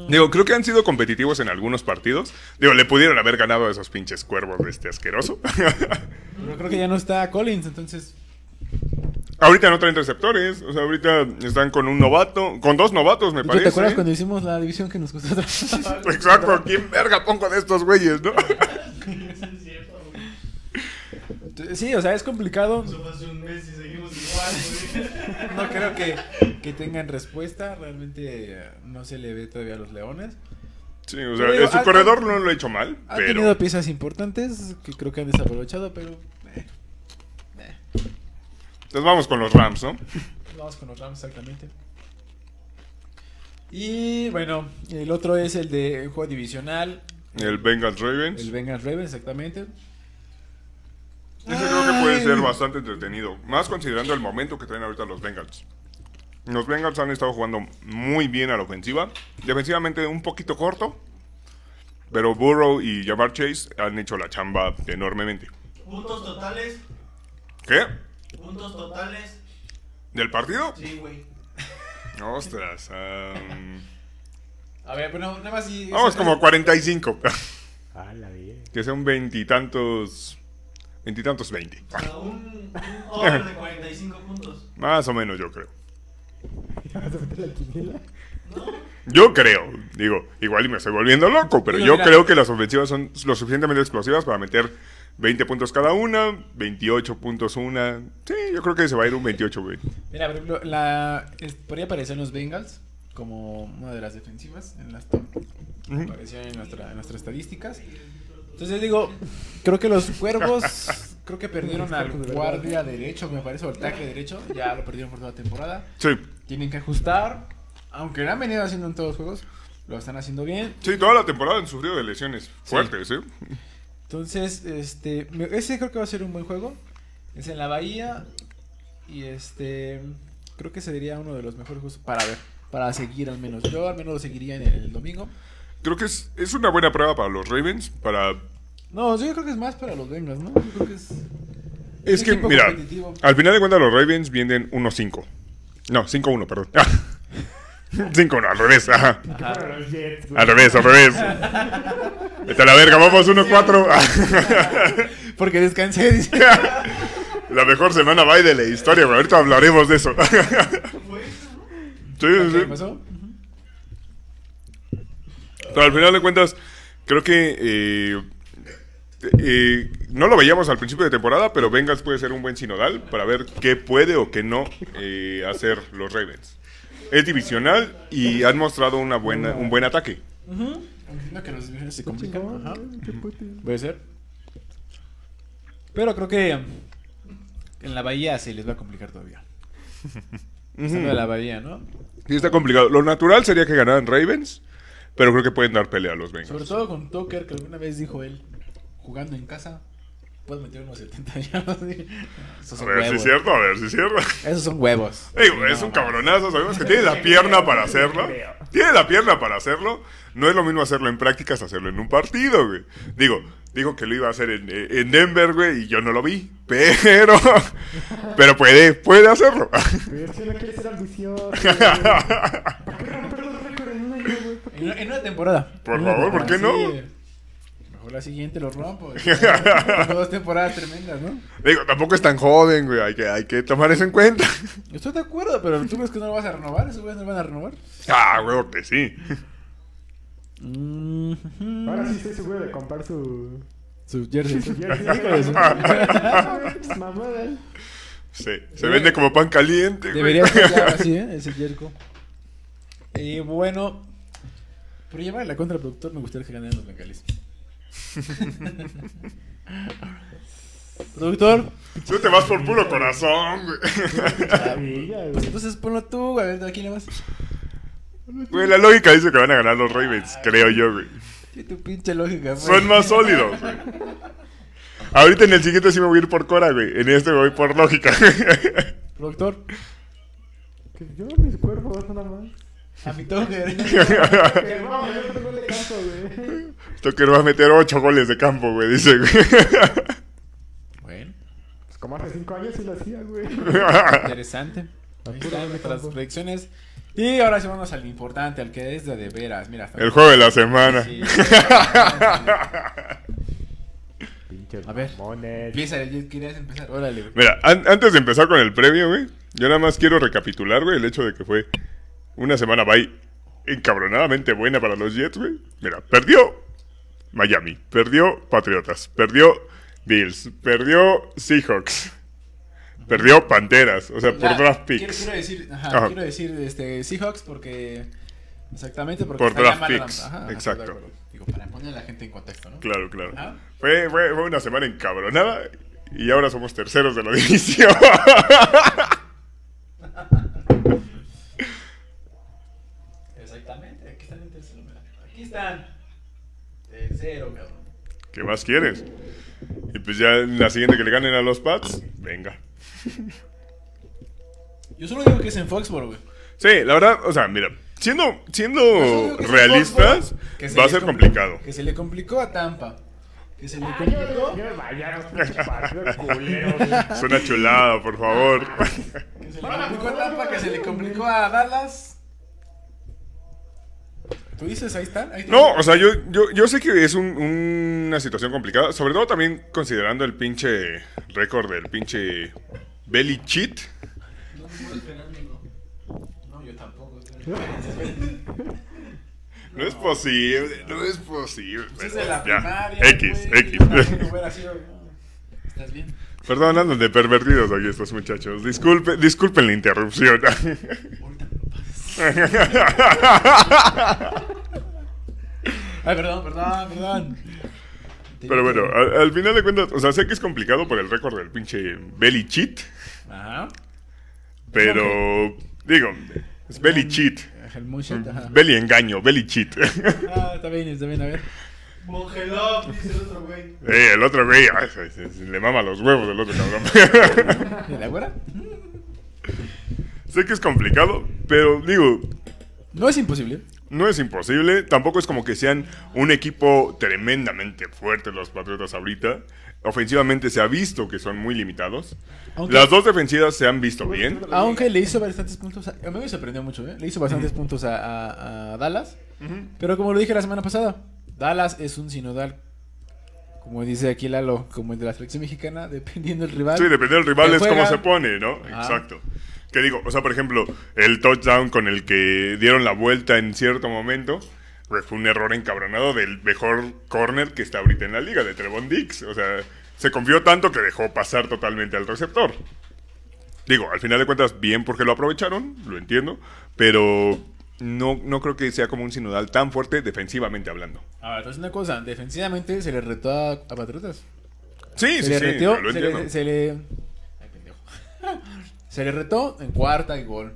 Digo, creo que han sido competitivos en algunos partidos. Digo, le pudieron haber ganado a esos pinches cuervos de este asqueroso. Pero creo que ya no está Collins, entonces. ahorita no traen receptores. O sea, ahorita están con un novato. Con dos novatos, me ¿Tú parece. ¿Te acuerdas cuando hicimos la división que nos costó? Exacto, ¿quién verga pongo de estos güeyes, no? Sí, o sea, es complicado. Eso fue hace un mes y seguimos igual, güey. No creo que, que tengan respuesta. Realmente eh, no se le ve todavía a los Leones. Sí, o sea, en su corredor no lo ha hecho mal, pero... tenido piezas importantes que creo que han desaprovechado, pero. eh, eh. Entonces vamos con los Rams, ¿no? Vamos con los Rams, exactamente. Y bueno, el otro es el de juego divisional. El Bengals Ravens. El Bengals Ravens, exactamente. Ese creo que puede ser bastante entretenido. Más considerando el momento que traen ahorita los Bengals. Los Bengals han estado jugando muy bien a la ofensiva. Defensivamente un poquito corto. Pero Burrow y Jamar Chase han hecho la chamba enormemente. Puntos totales. ¿Qué? Puntos totales. ¿Del partido? Sí, güey. Ostras. am, A ver, bueno, nada más si. vamos como 45. Ah, la que son veintitantos. Veintitantos veinte. Un, un over de 45 puntos. Más o menos yo creo. ¿Vas a meter la quiniela? Yo creo, digo, igual y me estoy volviendo loco, pero yo mira. creo que las ofensivas son lo suficientemente explosivas para meter 20 puntos cada una, 28 puntos una. Sí, yo creo que se va a ir un 28, güey. Mira, por ejemplo, la, es- podría aparecer en los Bengals como una de las defensivas en las top. Apareció en, nuestra, en nuestras estadísticas. Entonces digo, creo que los cuervos, creo que perdieron al guardia derecho, me parece, o al tackle derecho. Ya lo perdieron por toda la temporada. Sí, Tienen que ajustar. Aunque lo han venido haciendo en todos los juegos, lo están haciendo bien. sí, toda la temporada han sufrido de lesiones fuertes, ¿eh? Entonces, este, ese creo que va a ser un buen juego. Es en la Bahía y este, creo que sería uno de los mejores juegos para ver, para seguir al menos. Yo al menos lo seguiría en el, el domingo. Creo que es, es una buena prueba para los Ravens, para... No, yo creo que es más para los Bengals, ¿no? Yo creo que es Es que, mira, competitivo. al final de cuentas los Ravens vienen 1-5. No, 5-1, perdón. 5-1, al revés, ajá. Güey. Al revés, al revés. Vete a la verga, vamos 1-4. Porque descansé. dice. La mejor semana bye de la historia, güey. Ahorita hablaremos de eso. Sí, sí, ¿Qué sí. pasó? Pero al final de cuentas, creo que eh, eh, no lo veíamos al principio de temporada, pero Bengals puede ser un buen sinodal para ver qué puede o qué no eh, hacer los Ravens. Es divisional y han mostrado una buena, un buen ataque. Ujú. Entiendo que los divisiones se complican. Ajá. Puede ser. Pero creo que en la Bahía se les va a complicar todavía. Estando de la Bahía, ¿no? Sí, está complicado. Lo natural sería que ganaran Ravens, pero creo que pueden dar pelea a los Sobre Bengals. todo con Tucker, que alguna vez dijo él, jugando en casa, puedes meter unos 70 yardas. Esos A ver si es cierto, a ver si es cierto. Esos son huevos. Sí, es no, un cabronazo, sabemos que tiene la pierna para hacerlo. Tiene la pierna para hacerlo. No es lo mismo hacerlo en prácticas, hacerlo en un partido, güey. Digo, digo que lo iba a hacer en, en Denver, güey, y yo no lo vi. Pero, pero puede, puede hacerlo. Pero si no quieres ser ambicioso. güey. ¿Para qué romper los récords en un año, güey? ¿Para qué? En, una- en una temporada. Por una favor, ¿por qué no? sí. Mejor la siguiente lo rompo. Dos temporadas tremendas, ¿no? Digo, tampoco es tan joven, güey. Hay que, hay que tomar eso en cuenta. Estoy de acuerdo, pero ¿tú crees que no lo vas a renovar? ¿Esos güeyes no lo van a renovar? Ah, güey, que sí. Ahora sí estoy seguro de comprar su. Su jersey. su jersey. Mamada. Sí, se vende como pan caliente, güey. Debería ya así, ¿eh? Ese Jerko. Y bueno, por llevar la contra productor, me gustaría que ganaran los bengales. productor, Tú te vas por puro corazón, güey. Güey. entonces ponlo tú, a ver, aquí nada más. Güey, la lógica dice que van a ganar los Ravens, creo yo, güey. Sí, tu pinche lógica, pues. Son más sólidos, güey. Ahorita en el siguiente sí me voy a ir por Cora, güey. En este me voy por lógica. Productor, Que yo, mis cuerpos, nada más. A mi toque. El campo, güey. Tucker va a meter 8 goles de campo, güey, dice, güey. bueno, Pues como hace cinco años sí lo hacía, güey. interesante. Ahí están nuestras predicciones. Y ahora sí vamos al importante, al que es de, de veras. Mira, El juego de la semana. Sí. A ver. Empieza, querías empezar. Órale, güey. Mira, an- antes de empezar con el previo, güey, yo nada más quiero recapitular, güey, el hecho de que fue una semana bye encabronadamente buena para los Jets, güey. Mira, perdió Miami, perdió Patriotas, perdió Bills, perdió Seahawks, perdió Panteras, o sea, por draft picks. quiero decir, ajá, Ajá. quiero decir este, Seahawks porque. Exactamente, porque. Por está draft la- picks, ajá, exacto. Digo, para poner a la gente en contexto, ¿no? Claro, claro. Fue, fue, fue una semana encabronada y ahora somos terceros de la división. Exactamente, aquí están en tercero, mira. Aquí están. Tercero, cabrón. ¿Qué más quieres? Y pues ya en la siguiente que le ganen a los Pats, venga. Yo solo digo que es en Foxborough, güey. Sí, la verdad, o sea, mira, siendo, siendo realistas, va a ser compli- complicado. Que se le complicó a Tampa. Que se le complicó. Es una chulada, por favor. Que se le complicó a Tampa, que se le complicó a Dallas. ¿Tú dices ahí están. No, o sea, yo, yo, yo sé que es un- una situación complicada, sobre todo también considerando el pinche récord del pinche Belly Cheat. No, yo tampoco. No es posible, no es posible. Pues es de la Ya, primaria. X, X. sido- no. ¿Estás bien? Perdón, andan de pervertidos aquí estos muchachos. Disculpe, disculpen la interrupción. Ahorita me lo pasas. Ay, perdón, perdón, perdón. Pero bueno, al, al final de cuentas, o sea, sé que es complicado por el récord del pinche Belly Cheat, Ajá. pero digo, es Belly Cheat. El moonshot, ajá. Belly engaño, Belly Cheat. Ah, está bien, está bien, a ver. Mongelov, dice el otro güey. Eh, el otro güey, ay, se- se- se le mama los huevos del otro cabrón. ¿Y la güera? Sé que es complicado, pero digo, No es imposible. no es imposible. Tampoco es como que sean un equipo tremendamente fuerte los Patriotas ahorita. Ofensivamente se ha visto que son muy limitados. Aunque- Las dos defensivas se han visto bien. Aunque le hizo bastantes puntos. A, a mí me sorprendió mucho, ¿eh? Le hizo bastantes puntos a, a- a Dallas. Pero como lo dije la semana pasada, Dallas es un sinodal. Como dice aquí Lalo, como el de la selección mexicana, dependiendo del rival. Sí, depende del rival, es juega. se pone, ¿no? Ah. Exacto. Que digo, o sea, por ejemplo, el touchdown con el que dieron la vuelta en cierto momento, pues fue un error encabronado del mejor corner que está ahorita en la liga, de Trevon Dix. O sea, se confió tanto que dejó pasar totalmente al receptor. Digo, al final de cuentas, bien porque lo aprovecharon, lo entiendo, pero no, no creo que sea como un sinodal tan fuerte defensivamente hablando. Ahora, entonces una cosa, defensivamente se le retó a, a Patriotas. Sí, Se sí, le sí, reteó, lo se le, se le- Ay, pendejo. Se le retó en cuarta y gol.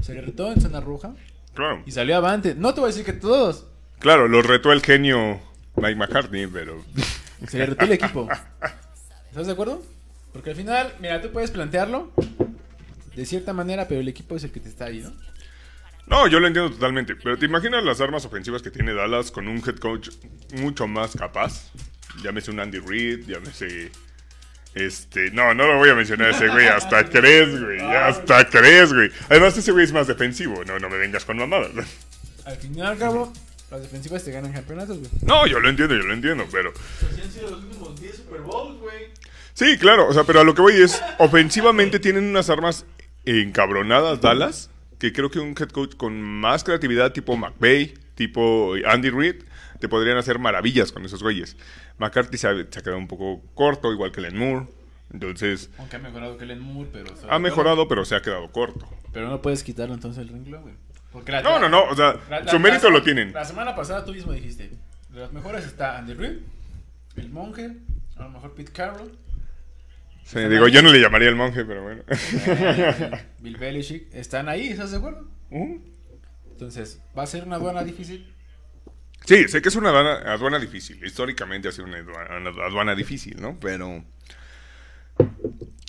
Se le retó en zona roja Claro. y salió avante. No te voy a decir que todos. Claro, lo retó el genio Mike McCartney, pero... Se le retó el equipo. ¿Estás de acuerdo? Porque al final, mira, tú puedes plantearlo de cierta manera, pero el equipo es el que te está ahí, ¿no? No, yo lo entiendo totalmente. Pero ¿te imaginas las armas ofensivas que tiene Dallas con un head coach mucho más capaz? Llámese un Andy Reid, llámese... Este... No, no lo voy a mencionar a ese güey. Hasta crees, güey. Hasta crees, güey. Además, ese güey es más defensivo. No, no me vengas con mamadas. Al fin y al cabo, las defensivas te ganan campeonatos, güey. No, yo lo entiendo, yo lo entiendo, pero... Así han sido los últimos 10 Super Bowls, güey. Sí, claro, o sea, pero a lo que voy es, ofensivamente tienen unas armas encabronadas Dallas, que creo que un head coach con más creatividad tipo McVay, tipo Andy Reid, te podrían hacer maravillas con esos güeyes. McCarthy se ha, se ha quedado un poco corto, igual que Len Moore, entonces Aunque ha mejorado Kellen Moore, pero... ha mejorado, pero se ha quedado corto. Pero no puedes quitarlo entonces el renglón, güey. Porque la- No, no, no, o sea, la- la- su mérito la- lo tienen. La semana pasada tú mismo dijiste, de los mejores está Andy Reid, el monje, a lo mejor Pete Carroll, Sí, digo, yo no le llamaría el monje, pero bueno. eh, Bill Belichick, están ahí, ¿estás de acuerdo? Uh. Entonces, va a ser una aduana difícil. Sí, sé que es una aduana, aduana difícil. Históricamente ha sido una aduana, una aduana difícil, ¿no? Pero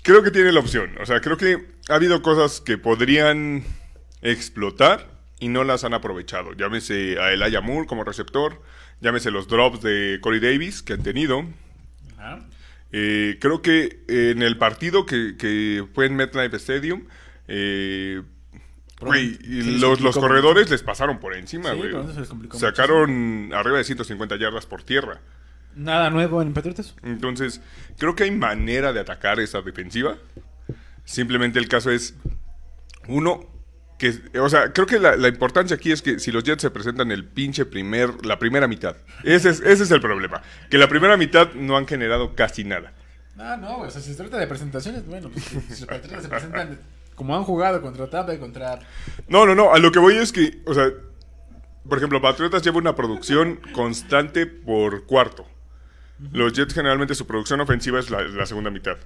creo que tiene la opción. O sea, creo que ha habido cosas que podrían explotar y no las han aprovechado. Llámese a Elijah Moore como receptor, llámese los drops de Corey Davis que han tenido. Ajá. Eh, creo que en el partido que, que fue en MetLife Stadium, eh, güey, los, los corredores les pasaron por encima, Sí, güey. se les Sacaron arriba de 150 yardas por tierra. Nada nuevo en Patriotas. Entonces, creo que hay manera de atacar esa defensiva. Simplemente el caso es, uno, que, o sea, creo que la, la importancia aquí es que si los Jets se presentan el pinche primer, la primera mitad, ese es, ese es el problema. Que la primera mitad no han generado casi nada. Ah, no, güey. O sea, si se trata de presentaciones, bueno, pues si los Patriotas se presentan como han jugado contra Tampa y contra. No, no, no, a lo que voy es que, o sea, por ejemplo, Patriotas lleva una producción constante por cuarto. Los Jets generalmente su producción ofensiva es la, la segunda mitad.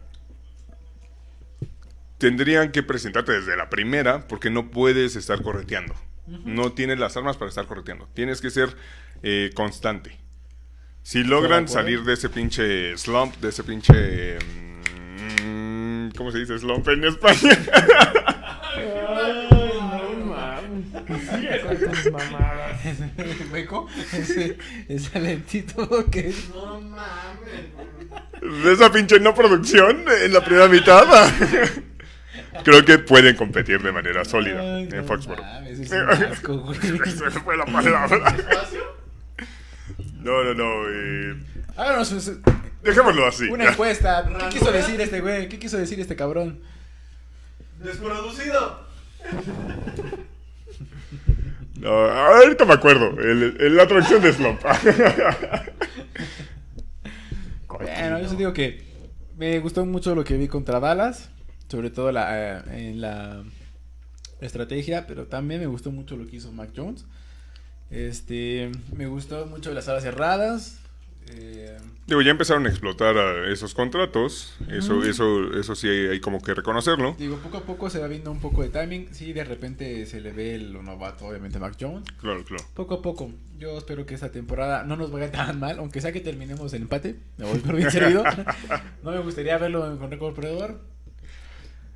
Tendrían que presentarte desde la primera porque no puedes estar correteando. No tienes las armas para estar correteando. Tienes que ser eh, constante. Si logran salir de ese pinche slump, de ese pinche... ¿Cómo se dice slump en España? Ay, no mames. Sigue con tus mamadas. Ese, ese lentito que es. No mames. de esa pinche no producción en la primera mitad. Creo que pueden competir de manera sólida Ay, en no Foxborough. mames, es un asco, güey. Se me fue la palabra. ¿Espacio? No, no, no. eh, Háganos un- dejémoslo así. una encuesta. ¿Qué quiso decir este güey? ¿Qué quiso decir este cabrón? Desproducido. No, ahorita me acuerdo. El- el- la traducción de Slump. Bueno, yo sí digo que me gustó mucho lo que vi contra Dallas, sobre todo la, eh, en la estrategia, pero también me gustó mucho lo que hizo Mac Jones. Este, me gustó mucho las alas cerradas. Eh, Digo, ya empezaron a explotar a esos contratos. Eso, eso, eso sí hay, hay como que reconocerlo. digo, poco a poco se va viendo un poco de timing. Sí, de repente se le ve lo novato, obviamente, Mac Jones. Claro, claro. Poco a poco. Yo espero que esta temporada no nos vaya tan mal, aunque sea que terminemos en empate. Me voy por bien servido. no me gustaría verlo con récord perdedor.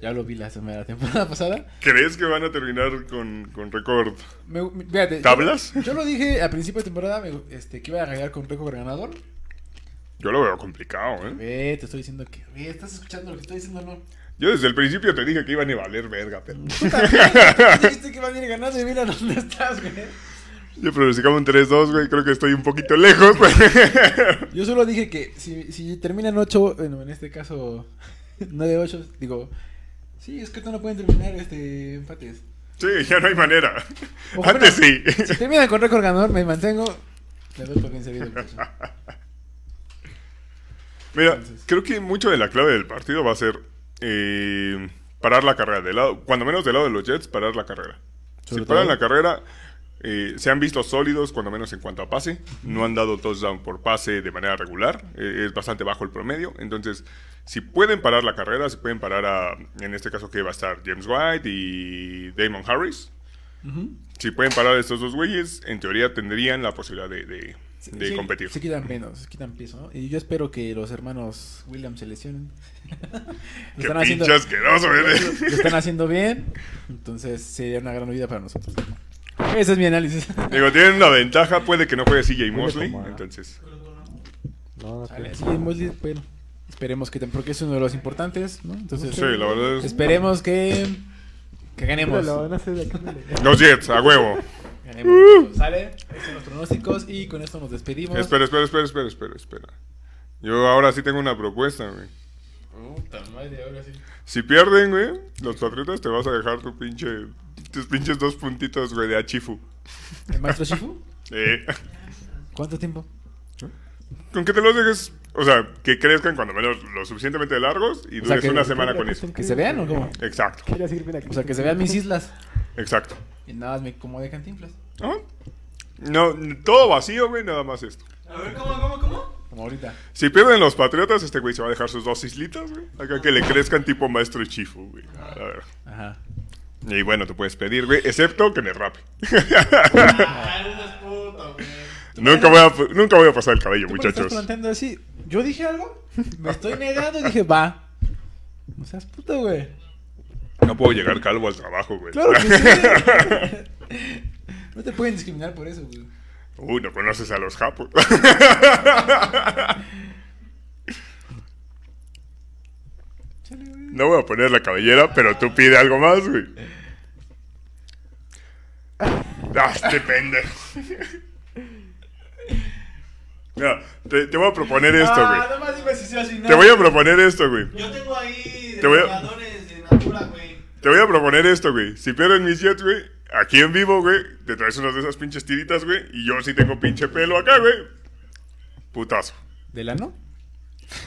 Ya lo vi la semana temporada pasada. ¿Crees que van a terminar con, con récord? Me- me- fíjate, yo- ¿Tablas? Yo, lo dije a principio de temporada me- este, que iba a ganar con récord ganador. Yo lo veo complicado, ¿eh? Ve, te estoy diciendo que. Ve, estás escuchando lo que estoy diciendo, no. Yo desde el principio te dije que iban a valer verga, pero... Tú también dijiste que van a ir ganando y mira dónde estás, güey. Yo pronosticaba un 3-2, güey. Creo que estoy un poquito lejos, güey. Yo solo dije que si, si terminan 8, bueno, en este caso 9-8, digo, sí, es que no pueden terminar este empates. Sí, ya no hay manera. O Antes bueno, sí. Si terminan con récord ganador, me mantengo. Le doy por bien servido, muchacho. Mira, Entonces. creo que mucho de la clave del partido va a ser eh, parar la carrera. Del lado, cuando menos del lado de los Jets, parar la carrera. Sobre si paran la carrera, eh, se han visto sólidos, cuando menos en cuanto a pase. No han dado touchdown por pase de manera regular. eh, es bastante bajo el promedio. Entonces, si pueden parar la carrera, si pueden parar a, en este caso que va a estar James White y Damon Harris. Si pueden parar a estos dos güeyes, en teoría tendrían la posibilidad de, de- de Sí, competir. Se quitan menos, se quitan piso, ¿no? Y yo espero que los hermanos Williams se lesionen. Asqueroso lo, eres. lo están haciendo bien. Entonces sería una gran vida para nosotros. Ese es mi análisis. Digo, tienen una ventaja, puede que no juegue CJ Mosley, entonces... No, no Sale, sí, Mosley, bueno, esperemos que tam- porque es uno de los importantes, ¿no? Entonces, Sí, la verdad es... esperemos que que ganemos. Los Jets, a huevo. Ganemos. Sale, estos son los pronósticos y con esto nos despedimos. Espera, espera, espera, espera, espera, espera. Yo ahora sí tengo una propuesta, güey. Puta madre, ahora sí. Si pierden, güey, los Patriotas te vas a dejar tu pinche... Tus pinches dos puntitos, güey, de Achifu. ¿El maestro Shifu? Eh, ¿Cuánto tiempo? con que te los dejes... O sea, que crezcan cuando menos lo suficientemente largos y O sea, dures que- una semana con eso. ¿Que se vean o cómo? Exacto, Quiero decir, mira, O sea, que se vean mis islas. exacto. Y nada más me como de cantinflas. ¿Ah? No, todo vacío, güey, nada más esto. A ver, ¿cómo, cómo, cómo? Como ahorita. Si pierden los Patriotas, este güey se va a dejar sus dos islitas, güey. Acá que le crezcan tipo maestro Chifu, güey. A ver. Ajá. Y bueno, te puedes pedir, güey, excepto que me rape. Nunca, voy a, nunca voy a pasar el cabello, ¿Tú me lo estás muchachos. planteando así? ¿Yo dije algo? Me estoy negando y dije, va. No seas puto, güey. No puedo llegar calvo al trabajo, güey. Claro que sí. No te pueden discriminar por eso, güey. Uy, no conoces a los japos. Chale, güey. No voy a poner la cabellera, pero tú pide algo más, güey. Ah, este pendejo. Mira, te, te voy a proponer esto, Ah, güey. más si no. Te voy a proponer esto, güey. Yo tengo ahí Te voy a- de Natura, güey. Te voy a proponer esto, güey. Si pierden mis jets, güey, aquí en vivo, güey, te traes unas de esas pinches tiritas, güey. Y yo sí tengo pinche pelo acá, güey. Putazo. ¿Del ano?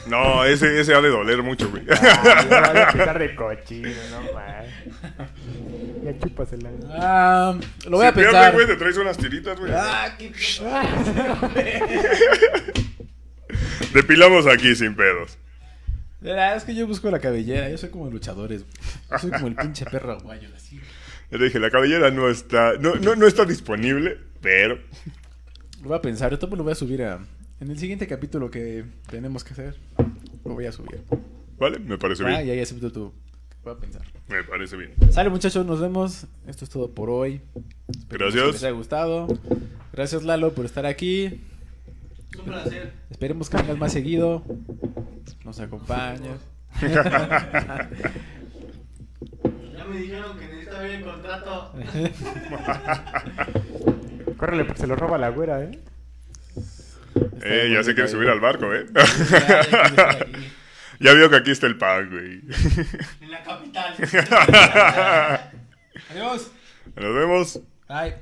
No, ese, ese ha de doler mucho, güey. Ay, de cochino, no más. Ya chúpasela. Ah, lo voy a si pensar. güey, te traes unas tiritas, güey. Ah, qué Depilamos aquí sin pedos. Es que yo busco la cabellera. Yo soy como luchadores. güey. Yo soy como el pinche perro aguayo, así. Le dije, la cabellera no está, no, no, no está disponible, pero Lo voy a pensar. Esto me lo voy a subir a. En el siguiente capítulo que tenemos que hacer, lo voy a subir. vale, me parece Ah, bien. y ahí acepto tu. Voy a pensar. Me parece bien. Sale, muchachos, nos vemos. Esto es todo por hoy. Esperemos Gracias. Que les haya gustado. Gracias, Lalo, por estar aquí. Es un placer. Esperemos que vengas más seguido. Nos acompañas. Ya me dijeron que necesita ver el contrato. Córrele, porque se lo roba la güera, ¿eh? Eh, ya se quiere subir al barco, ¿eh? Ya, vio que aquí está el pan, güey. En la capital. Adiós. Nos vemos. Bye.